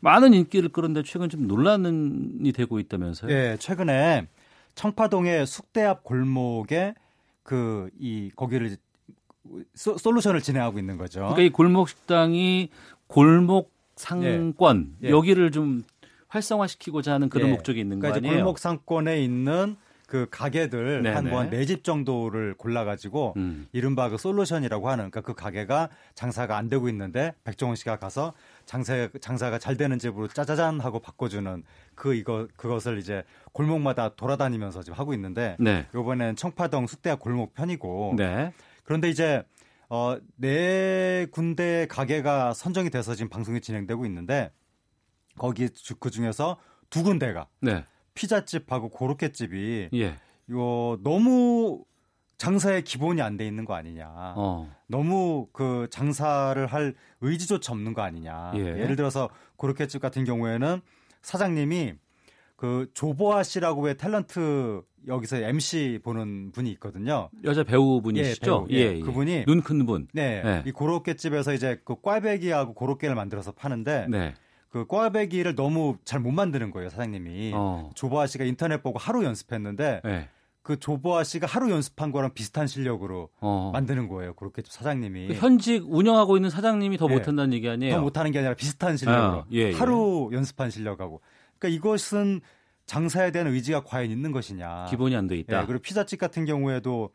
많은 인기를 끌었는데 최근 좀 논란이 되고 있다면서요? 예, 최근에 청파동의 숙대 앞 골목에 그 이 거기를 소, 솔루션을 진행하고 있는 거죠. 그러니까 이 골목 식당이 골목 상권 예. 예. 여기를 좀 활성화시키고자 하는 그런 예. 목적이 있는 그러니까 거 이제 아니에요? 골목 상권에 있는 그 가게들 네네. 한뭐네집 정도를 골라가지고 음. 이른바 그 솔루션이라고 하는 그러니까 그 가게가 장사가 안 되고 있는데 백종원 씨가 가서 장사 장사가 잘 되는 집으로 짜자잔 하고 바꿔주는 그 이거 그것을 이제 골목마다 돌아다니면서 지금 하고 있는데 네. 이번엔 청파동 숙대학 골목 편이고 네. 그런데 이제 어, 네 군데 가게가 선정이 돼서 지금 방송이 진행되고 있는데 거기 그 중에서 두 군데가 네. 피자집하고 고로케집이 예. 이거 너무 장사의 기본이 안 돼 있는 거 아니냐. 어. 너무 그 장사를 할 의지조차 없는 거 아니냐. 예. 예를 들어서 고로케집 같은 경우에는 사장님이 그 조보아 씨라고 의 탤런트 여기서 MC 보는 분이 있거든요. 여자 배우분이시죠? 예, 배우. 예, 그분이 눈 큰 분. 네, 네. 이 고로케 집에서 이제 그 꽈배기하고 고로케를 만들어서 파는데 네. 그 꽈배기를 너무 잘 못 만드는 거예요 사장님이. 어. 조보아 씨가 인터넷 보고 하루 연습했는데 네. 그 조보아 씨가 하루 연습한 거랑 비슷한 실력으로 어. 만드는 거예요. 그렇게 사장님이 현직 운영하고 있는 사장님이 더 예. 못한다는 얘기 아니에요? 더 못하는 게 아니라 비슷한 실력으로 아, 예, 예. 하루 연습한 실력하고. 그러니까 이것은 장사에 대한 의지가 과연 있는 것이냐. 기본이 안 돼 있다. 예, 그리고 피자집 같은 경우에도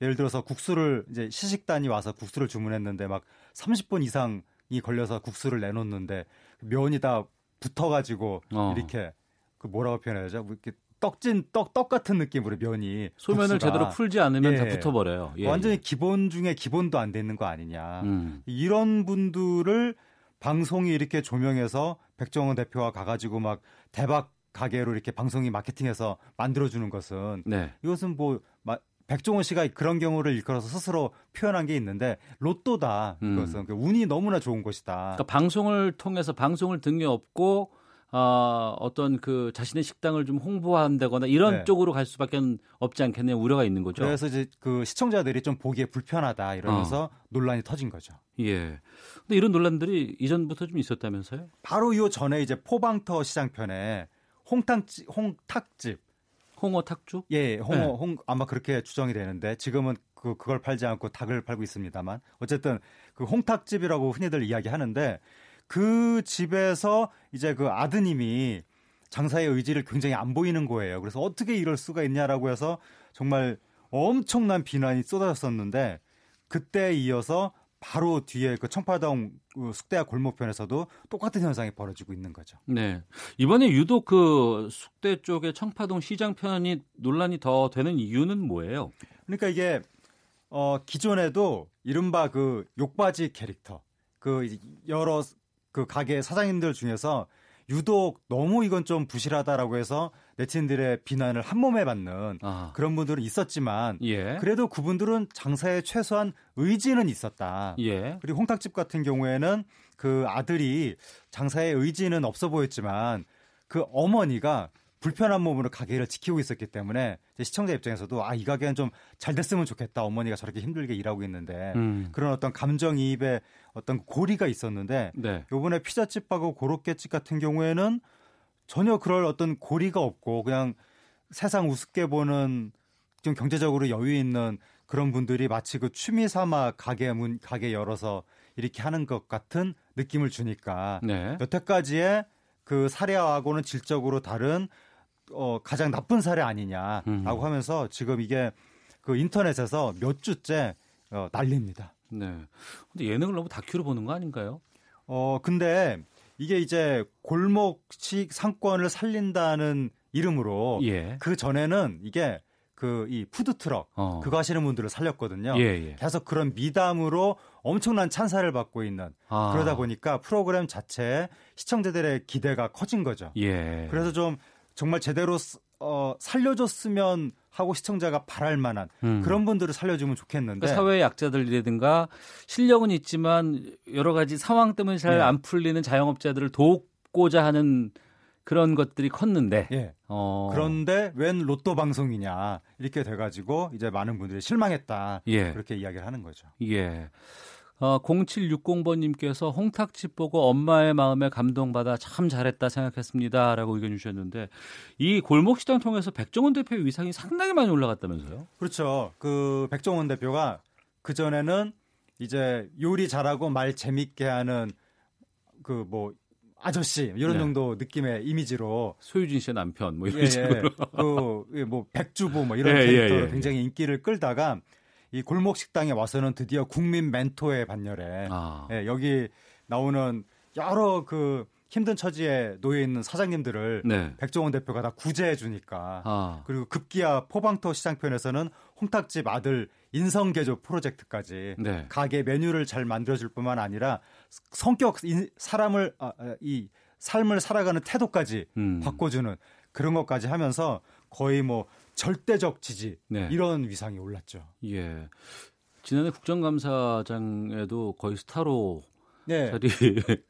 예를 들어서 국수를 이제 시식단이 와서 국수를 주문했는데 막 30분 이상이 걸려서 국수를 내놓는데 면이 다 붙어가지고 어. 이렇게 그 뭐라고 표현해야 되죠? 뭐 이렇게 떡진 떡, 떡 같은 느낌으로 면이 소면을 국수가. 제대로 풀지 않으면 다 예. 붙어버려요. 예, 완전히 기본 중에 기본도 안 되는 거 아니냐. 음. 이런 분들을 방송이 이렇게 조명해서 백종원 대표가 가가지고 막 대박 가게로 이렇게 방송이 마케팅해서 만들어주는 것은 네. 이것은 뭐 마- 백종원 씨가 그런 경우를 일컬어서 스스로 표현한 게 있는데 로또다 음. 이것은 그 운이 너무나 좋은 것이다. 그러니까 방송을 통해서 방송을 등에 업고 어, 어떤 그 자신의 식당을 좀 홍보한다거나 이런 네. 쪽으로 갈 수밖에 없지 않겠네요. 우려가 있는 거죠. 그래서 이제 그 시청자들이 좀 보기에 불편하다 이러면서 논란이 터진 거죠. 예. 근데 이런 논란들이 이전부터 좀 있었다면서요? 바로 요 전에 이제 포방터 시장편에 홍탕집, 홍탁집, 홍어 탁주? 예, 홍어, 네. 홍 아마 그렇게 추정이 되는데 지금은 그 그걸 팔지 않고 닭을 팔고 있습니다만 어쨌든 그 홍탁집이라고 흔히들 이야기하는데 그 집에서 이제 그 아드님이 장사의 의지를 굉장히 안 보이는 거예요. 그래서 어떻게 이럴 수가 있냐라고 해서 정말 엄청난 비난이 쏟아졌었는데 그때 이어서 바로 뒤에 그 청파동 그 숙대야 골목편에서도 똑같은 현상이 벌어지고 있는 거죠. 네. 이번에 유독 그 숙대 쪽의 청파동 시장 편이 논란이 더 되는 이유는 뭐예요? 그러니까 이게 어 기존에도 이른바 그 욕바지 캐릭터 그 여러 그 가게 사장님들 중에서 유독 너무 이건 좀 부실하다라고 해서 네티즌들의 비난을 한 몸에 받는 아. 그런 분들은 있었지만 예. 그래도 그분들은 장사에 최소한 의지는 있었다. 예. 그리고 홍탁집 같은 경우에는 그 아들이 장사에 의지는 없어 보였지만 그 어머니가 불편한 몸으로 가게를 지키고 있었기 때문에 시청자 입장에서도 아 이 가게는 좀 잘 됐으면 좋겠다 어머니가 저렇게 힘들게 일하고 있는데 음. 그런 어떤 감정이입에 어떤 고리가 있었는데 네. 요번에 피자집하고 고로케집 같은 경우에는 전혀 그럴 어떤 고리가 없고 그냥 세상 우습게 보는 좀 경제적으로 여유 있는 그런 분들이 마치 그 취미 삼아 가게 문 가게 열어서 이렇게 하는 것 같은 느낌을 주니까 네. 여태까지의 그 사례하고는 질적으로 다른 어 가장 나쁜 사례 아니냐라고 음. 하면서 지금 이게 그 인터넷에서 몇 주째 어 난립니다. 네. 근데 예능을 너무 다큐로 보는 거 아닌가요? 어 근데 이게 이제 골목식 상권을 살린다는 이름으로 예. 그 전에는 이게 그 이 푸드 트럭 어. 그거 하시는 분들을 살렸거든요. 예, 예. 계속 그런 미담으로 엄청난 찬사를 받고 있는 아. 그러다 보니까 프로그램 자체에 시청자들의 기대가 커진 거죠. 예. 그래서 좀 정말 제대로 쓰- 어, 살려줬으면 하고 시청자가 바랄 만한 음. 그런 분들을 살려주면 좋겠는데 그러니까 사회 약자들이라든가 실력은 있지만 여러 가지 상황 때문에 잘 예. 안 풀리는 자영업자들을 돕고자 하는 그런 것들이 컸는데 예. 어. 그런데 웬 로또 방송이냐 이렇게 돼가지고 이제 많은 분들이 실망했다 예. 그렇게 이야기를 하는 거죠. 예. 어, 0760번님께서 홍탁집 보고 엄마의 마음에 감동받아 참 잘했다 생각했습니다. 라고 의견 주셨는데, 이 골목시장 통해서 백종원 대표의 위상이 상당히 많이 올라갔다면서요? 그렇죠. 그 백종원 대표가 그 전에는 이제 요리 잘하고 말 재밌게 하는 그 뭐 아저씨 이런 네. 정도 느낌의 이미지로 소유진 씨의 남편, 뭐 이런 예, 예. 식으로. 그뭐 백주부 뭐 이런 예, 예, 캐릭터로 예, 굉장히 인기를 끌다가 이 골목 식당에 와서는 드디어 국민 멘토의 반열에 아. 예, 여기 나오는 여러 그 힘든 처지에 놓여 있는 사장님들을 네. 백종원 대표가 다 구제해 주니까 아. 그리고 급기야 포방터 시장편에서는 홍탁집 아들 인성 개조 프로젝트까지 네. 가게 메뉴를 잘 만들어 줄 뿐만 아니라 성격 인- 사람을 아, 아, 이 삶을 살아가는 태도까지 음. 바꿔주는 그런 것까지 하면서 거의 뭐 절대적 지지 네. 이런 위상이 올랐죠. 예. 지난해 국정감사장에도 거의 스타로 네. 자리.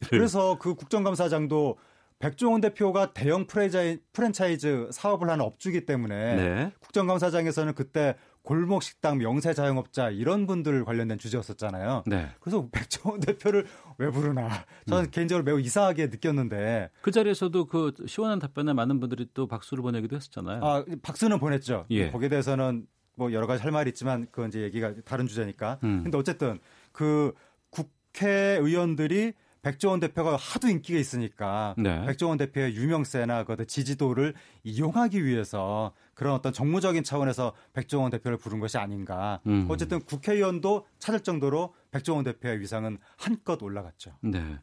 그래서 그 국정감사장도 백종원 대표가 대형 프랜차이즈 사업을 하는 업주기 때문에 네. 국정감사장에서는 그때 골목 식당 명세 자영업자 이런 분들 관련된 주제였었잖아요. 네. 그래서 백종원 대표를 왜 부르나 저는 개인적으로 매우 이상하게 느꼈는데 그 자리에서도 그 시원한 답변에 많은 분들이 또 박수를 보내기도 했었잖아요. 아, 박수는 보냈죠. 예. 거기에 대해서는 뭐 여러 가지 할 말이 있지만 그건 이제 얘기가 다른 주제니까. 음. 근데 어쨌든 그 국회의원들이 백종원 대표가 하도 인기가 있으니까 네. 백종원 대표의 유명세나 그 지지도를 이용하기 위해서 그런 어떤 정무적인 차원에서 백종원 대표를 부른 것이 아닌가. 음. 어쨌든 국회의원도 찾을 정도로 백종원 대표의 위상은 한껏 올라갔죠. 네.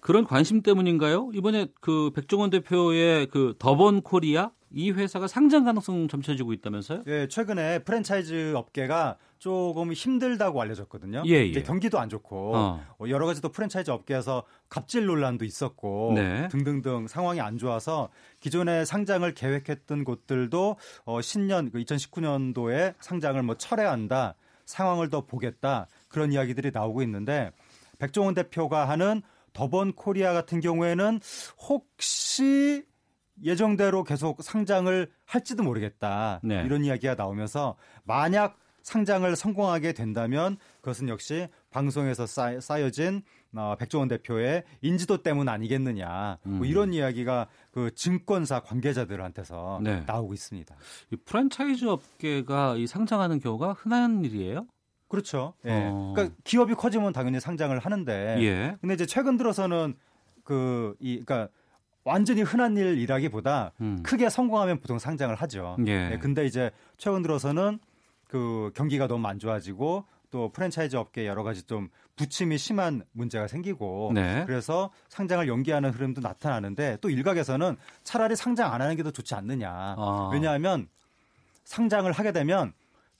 그런 관심 때문인가요? 이번에 그 백종원 대표의 그 더번 코리아 이 회사가 상장 가능성 점쳐지고 있다면서요? 예, 최근에 프랜차이즈 업계가 조금 힘들다고 알려졌거든요. 예, 예. 이제 경기도 안 좋고 어. 어, 여러 가지 또 프랜차이즈 업계에서 갑질 논란도 있었고 네. 등등등 상황이 안 좋아서 기존에 상장을 계획했던 곳들도 어, 신년 그 2019년도에 상장을 뭐 철회한다. 상황을 더 보겠다. 그런 이야기들이 나오고 있는데 백종원 대표가 하는 더번 코리아 같은 경우에는 혹시 예정대로 계속 상장을 할지도 모르겠다. 네. 이런 이야기가 나오면서 만약 상장을 성공하게 된다면 그것은 역시 방송에서 쌓, 쌓여진 어, 백종원 대표의 인지도 때문 아니겠느냐. 뭐 음. 이런 이야기가 그 증권사 관계자들한테서 네. 나오고 있습니다. 이 프랜차이즈 업계가 이 상장하는 경우가 흔한 일이에요? 그렇죠. 예. 어. 그러니까 기업이 커지면 당연히 상장을 하는데 예. 근데 이제 최근 들어서는 그 이 그러니까 완전히 흔한 일이라기보다 음. 크게 성공하면 보통 상장을 하죠. 예. 네, 근데 이제 최근 들어서는 그 경기가 너무 안 좋아지고 또 프랜차이즈 업계에 여러 가지 좀 부침이 심한 문제가 생기고 네. 그래서 상장을 연기하는 흐름도 나타나는데 또 일각에서는 차라리 상장 안 하는 게 더 좋지 않느냐. 아. 왜냐하면 상장을 하게 되면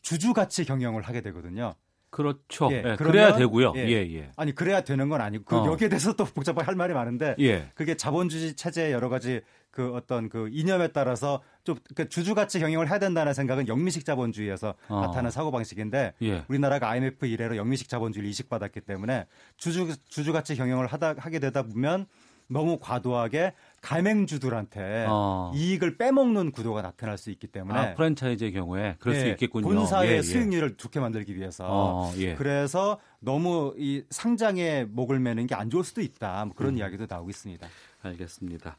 주주 가치 경영을 하게 되거든요. 그렇죠. 예, 예, 그러면- 그래야 되고요. 예. 예, 예. 아니 그래야 되는 건 아니고 그 어. 여기에 대해서 또 복잡하게 할 말이 많은데 예. 그게 자본주의 체제의 여러 가지 그 어떤 그 이념에 따라서 좀 그 주주 가치 경영을 해야 된다는 생각은 영미식 자본주의에서 어. 나타난 사고 방식인데 예. 우리나라가 IMF 이래로 영미식 자본주의를 이식받았기 때문에 주주 주주 가치 경영을 하다 하게 되다 보면 너무 과도하게 가맹주들한테 어. 이익을 빼먹는 구도가 나타날 수 있기 때문에 아, 프랜차이즈의 경우에 그럴 수 예, 있겠군요. 본사의 예, 예. 수익률을 좋게 만들기 위해서 어, 예. 그래서 너무 이 상장에 목을 매는 게 안 좋을 수도 있다 뭐 그런 음. 이야기도 나오고 있습니다. 알겠습니다.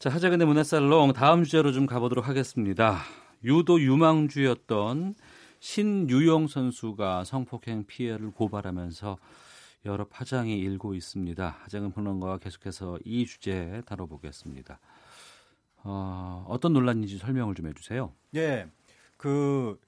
자, 하재근의 문화살롱 다음 주제로 좀 가보도록 하겠습니다. 유도 유망주였던 신유영 선수가 성폭행 피해를 고발하면서 여러 파장이 일고 있습니다. 하재근 평론가와 계속해서 이 주제 다뤄보겠습니다. 어, 어떤 논란인지 설명을 좀 해주세요. 예, 그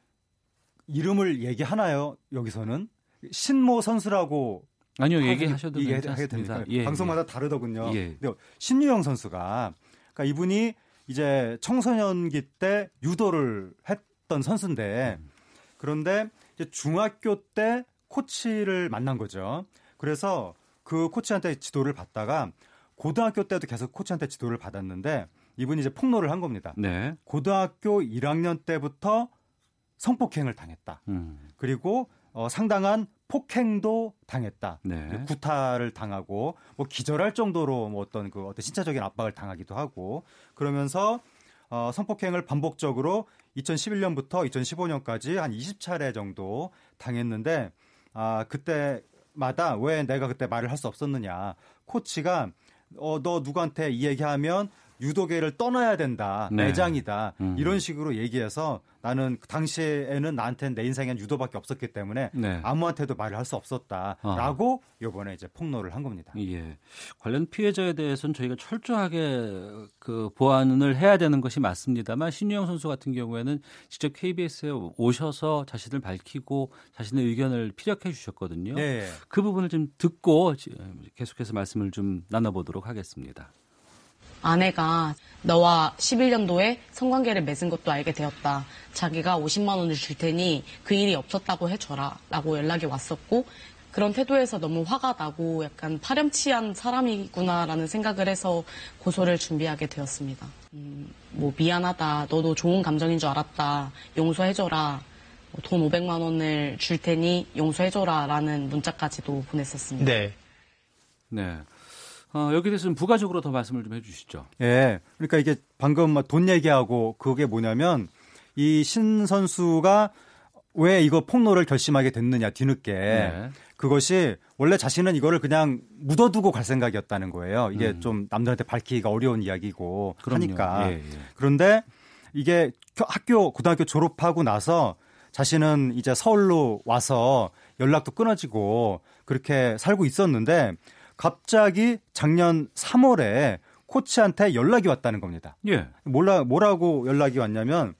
이름을 얘기하나요? 여기서는 신모 선수라고 아니요, 얘기하셔도 얘기해- 괜찮습니다. 하게 되니까 예, 방송마다 예. 다르더군요. 예. 근데 신유영 선수가 그러니까 이분이 이제 청소년기 때 유도를 했던 선수인데 음. 그런데 이제 중학교 때 코치를 만난 거죠. 그래서 그 코치한테 지도를 받다가 고등학교 때도 계속 코치한테 지도를 받았는데 이분이 이제 폭로를 한 겁니다. 네. 고등학교 1학년 때부터 성폭행을 당했다. 음. 그리고 어, 상당한 폭행도 당했다. 네. 구타를 당하고 뭐 기절할 정도로 뭐 어떤 그 어떤 신체적인 압박을 당하기도 하고 그러면서 어, 성폭행을 반복적으로 2011년부터 2015년까지 한 20차례 정도 당했는데 아 그때마다 왜 내가 그때 말을 할 수 없었느냐 코치가 어 너 누구한테 이 얘기하면 유도계를 떠나야 된다 네. 매장이다 음. 이런 식으로 얘기해서 나는 그 당시에는 나한테는 내 인생엔 유도밖에 없었기 때문에 네. 아무한테도 말을 할 수 없었다라고 요번에 이제 폭로를 한 겁니다. 예. 관련 피해자에 대해서는 저희가 철저하게 그 보완을 해야 되는 것이 맞습니다만 신유영 선수 같은 경우에는 직접 KBS에 오셔서 자신을 밝히고 자신의 의견을 피력해 주셨거든요. 네. 그 부분을 좀 듣고 지- 계속해서 말씀을 좀 나눠보도록 하겠습니다. 아내가 너와 11년도에 성관계를 맺은 것도 알게 되었다. 자기가 50만 원을 줄 테니 그 일이 없었다고 해줘라. 라고 연락이 왔었고 그런 태도에서 너무 화가 나고 약간 파렴치한 사람이구나라는 생각을 해서 고소를 준비하게 되었습니다. 음, 뭐 미안하다. 너도 좋은 감정인 줄 알았다. 용서해줘라. 뭐돈 500만 원을 줄 테니 용서해줘라. 라는 문자까지도 보냈었습니다. 네. 어, 여기에 대해서 좀 부가적으로 더 말씀을 좀 해주시죠. 예. 그러니까 이게 방금 뭐돈 얘기하고 그게 뭐냐면 이 신 선수가 왜 이거 폭로를 결심하게 됐느냐 뒤늦게 네. 그것이 원래 자신은 이거를 그냥 묻어두고 갈 생각이었다는 거예요. 이게 음. 좀 남들한테 밝히기가 어려운 이야기고 그럼요. 하니까 예, 예. 그런데 이게 겨- 학교 고등학교 졸업하고 나서 자신은 이제 서울로 와서 연락도 끊어지고 그렇게 살고 있었는데 갑자기 작년 3월에 코치한테 연락이 왔다는 겁니다. 예. 몰라 뭐라고 연락이 왔냐면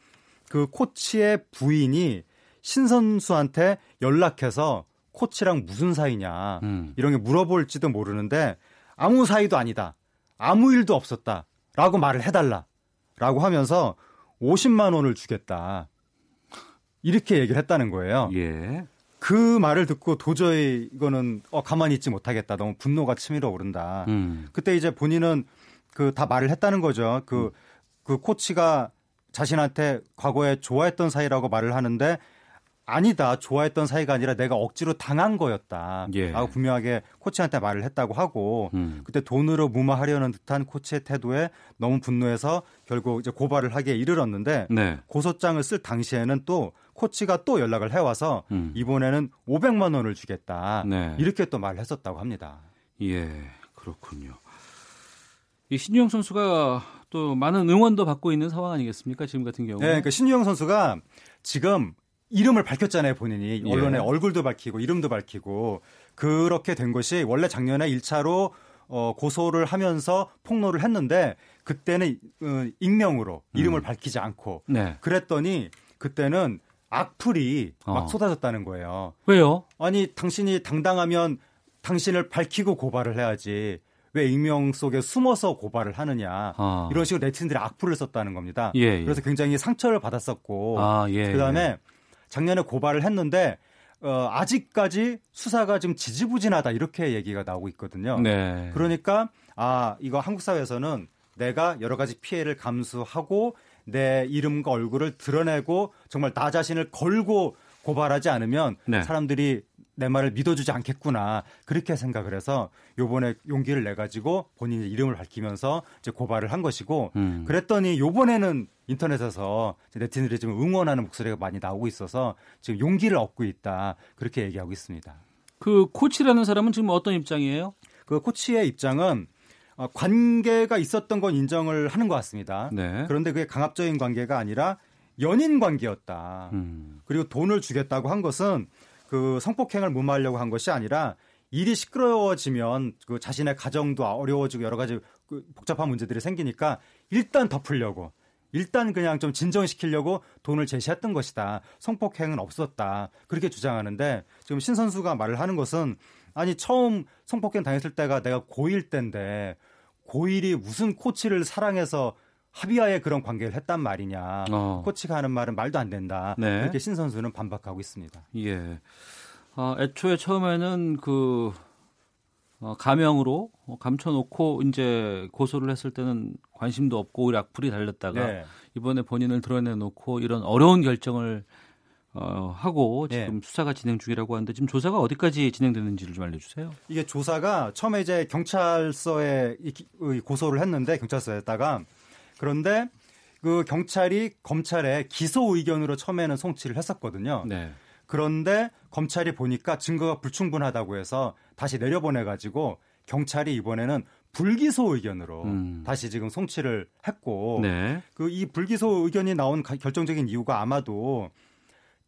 그 코치의 부인이 신 선수한테 연락해서 코치랑 무슨 사이냐 음. 이런 게 물어볼지도 모르는데 아무 사이도 아니다. 아무 일도 없었다라고 말을 해달라라고 하면서 50만 원을 주겠다. 이렇게 얘기를 했다는 거예요. 예. 그 말을 듣고 도저히 이거는 어, 가만히 있지 못하겠다. 너무 분노가 치밀어 오른다. 음. 그때 이제 본인은 그 다 말을 했다는 거죠. 그, 그 코치가 자신한테 과거에 좋아했던 사이라고 말을 하는데 아니다. 좋아했던 사이가 아니라 내가 억지로 당한 거였다. 예. 라고 분명하게 코치한테 말을 했다고 하고 음. 그때 돈으로 무마하려는 듯한 코치의 태도에 너무 분노해서 결국 이제 고발을 하기에 이르렀는데 네. 고소장을 쓸 당시에는 또 코치가 또 연락을 해와서 음. 이번에는 500만 원을 주겠다. 네. 이렇게 또 말을 했었다고 합니다. 예, 그렇군요. 이 신유영 선수가 또 많은 응원도 받고 있는 상황 아니겠습니까? 지금 같은 경우. 네, 그러니까 신유영 선수가 지금 이름을 밝혔잖아요, 본인이. 예. 언론에 얼굴도 밝히고 이름도 밝히고 그렇게 된 것이 원래 작년에 1차로 어, 고소를 하면서 폭로를 했는데 그때는 어, 익명으로 이름을 음. 밝히지 않고 네. 그랬더니 그때는 악플이 막 어. 쏟아졌다는 거예요. 왜요? 아니 당신이 당당하면 당신을 밝히고 고발을 해야지 왜 익명 속에 숨어서 고발을 하느냐 아. 이런 식으로 네티즌들이 악플을 썼다는 겁니다. 예, 예. 그래서 굉장히 상처를 받았었고 아, 예, 그다음에 예. 작년에 고발을 했는데 어, 아직까지 수사가 좀 지지부진하다 이렇게 얘기가 나오고 있거든요. 네. 그러니까 아 이거 한국 사회에서는 내가 여러 가지 피해를 감수하고 내 이름과 얼굴을 드러내고 정말 나 자신을 걸고 고발하지 않으면 네. 사람들이 내 말을 믿어주지 않겠구나 그렇게 생각을 해서 요번에 용기를 내 가지고 본인의 이름을 밝히면서 이제 고발을 한 것이고 음. 그랬더니 요번에는 인터넷에서 네티즌들이 좀 응원하는 목소리가 많이 나오고 있어서 지금 용기를 얻고 있다 그렇게 얘기하고 있습니다. 그 코치라는 사람은 지금 어떤 입장이에요? 그 코치의 입장은 어, 관계가 있었던 건 인정을 하는 것 같습니다. 네. 그런데 그게 강압적인 관계가 아니라 연인 관계였다. 음. 그리고 돈을 주겠다고 한 것은 그 성폭행을 무마하려고 한 것이 아니라 일이 시끄러워지면 그 자신의 가정도 어려워지고 여러 가지 그 복잡한 문제들이 생기니까 일단 덮으려고 일단 그냥 좀 진정시키려고 돈을 제시했던 것이다. 성폭행은 없었다. 그렇게 주장하는데 지금 신 선수가 말을 하는 것은 아니 처음 성폭행 당했을 때가 내가 고1 때인데 고1이 무슨 코치를 사랑해서 합의하에 그런 관계를 했단 말이냐. 어. 코치가 하는 말은 말도 안 된다. 네. 그렇게 신 선수는 반박하고 있습니다. 예. 아, 애초에 처음에는 그 어, 가명으로 어, 감춰놓고 이제 고소를 했을 때는 관심도 없고 오히려 악플이 달렸다가 네. 이번에 본인을 드러내놓고 이런 어려운 결정을 어, 하고 지금 수사가 진행 중이라고 하는데 지금 조사가 어디까지 진행되는지를 좀 알려주세요. 이게 조사가 처음에 이제 경찰서에 고소를 했는데 경찰서에다가 그런데 그 경찰이 검찰에 기소 의견으로 처음에는 송치를 했었거든요. 네. 그런데 검찰이 보니까 증거가 불충분하다고 해서 다시 내려보내 가지고 경찰이 이번에는 불기소 의견으로 음. 다시 지금 송치를 했고 네. 그이 불기소 의견이 나온 가- 결정적인 이유가 아마도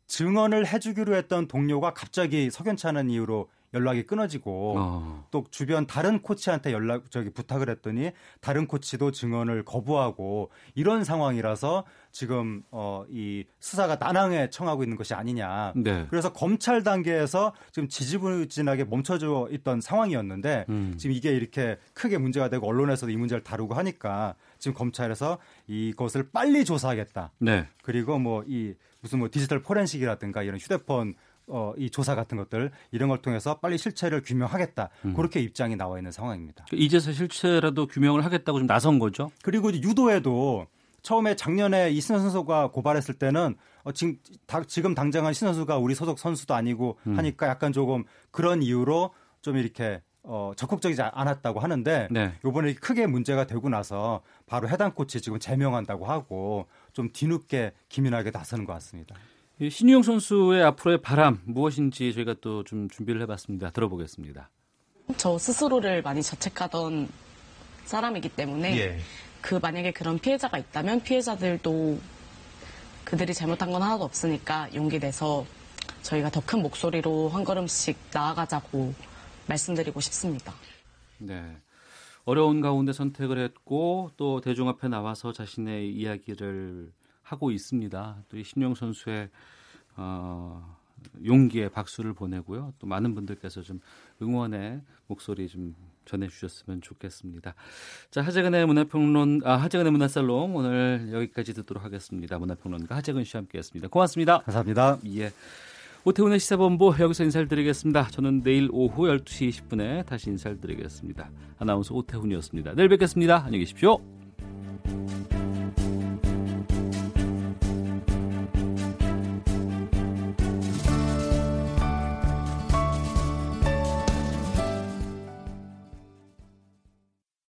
증언을 해주기로 했던 동료가 갑자기 석연치 않은 이유로 연락이 끊어지고 어. 또 주변 다른 코치한테 연락 저기 부탁을 했더니 다른 코치도 증언을 거부하고 이런 상황이라서 지금 어 이 수사가 난항에 청하고 있는 것이 아니냐. 네. 그래서 검찰 단계에서 지금 지지부진하게 멈춰져 있던 상황이었는데 음. 지금 이게 이렇게 크게 문제가 되고 언론에서도 이 문제를 다루고 하니까 지금 검찰에서 이것을 빨리 조사하겠다. 네. 그리고 뭐 이 무슨 뭐 디지털 포렌식이라든가 이런 휴대폰 어, 이 조사 같은 것들 이런 걸 통해서 빨리 실체를 규명하겠다. 음. 그렇게 입장이 나와 있는 상황입니다. 이제서 실체라도 규명을 하겠다고 좀 나선 거죠. 그리고 유도에도 처음에 작년에 이신현 선수가 고발했을 때는 어, 지금, 다, 지금 당장은 신 선수가 우리 소속 선수도 아니고 음. 하니까 약간 조금 그런 이유로 좀 이렇게 어, 적극적이지 않았다고 하는데 네. 이번에 크게 문제가 되고 나서 바로 해당 코치 지금 제명한다고 하고 좀 뒤늦게 기민하게 나서는 것 같습니다. 이 신유영 선수의 앞으로의 바람 무엇인지 저희가 또 좀 준비를 해봤습니다. 들어보겠습니다. 저 스스로를 많이 자책하던 사람이기 때문에 예. 그 만약에 그런 피해자가 있다면 피해자들도 그들이 잘못한 건 하나도 없으니까 용기 내서 저희가 더 큰 목소리로 한 걸음씩 나아가자고 말씀드리고 싶습니다. 네. 어려운 가운데 선택을 했고 또 대중 앞에 나와서 자신의 이야기를 하고 있습니다. 또 이 신용 선수의 어, 용기에 박수를 보내고요. 또 많은 분들께서 좀 응원의 목소리 좀 전해주셨으면 좋겠습니다. 자, 하재근의 문화평론, 아, 하재근의 문화살롱 오늘 여기까지 듣도록 하겠습니다. 문화평론가 하재근 씨와 함께했습니다. 고맙습니다. 감사합니다. 예. 오태훈의 시사본부 여기서 인사를 드리겠습니다. 저는 내일 오후 12시 20분에 다시 인사를 드리겠습니다. 아나운서 오태훈이었습니다. 내일 뵙겠습니다. 안녕히 계십시오.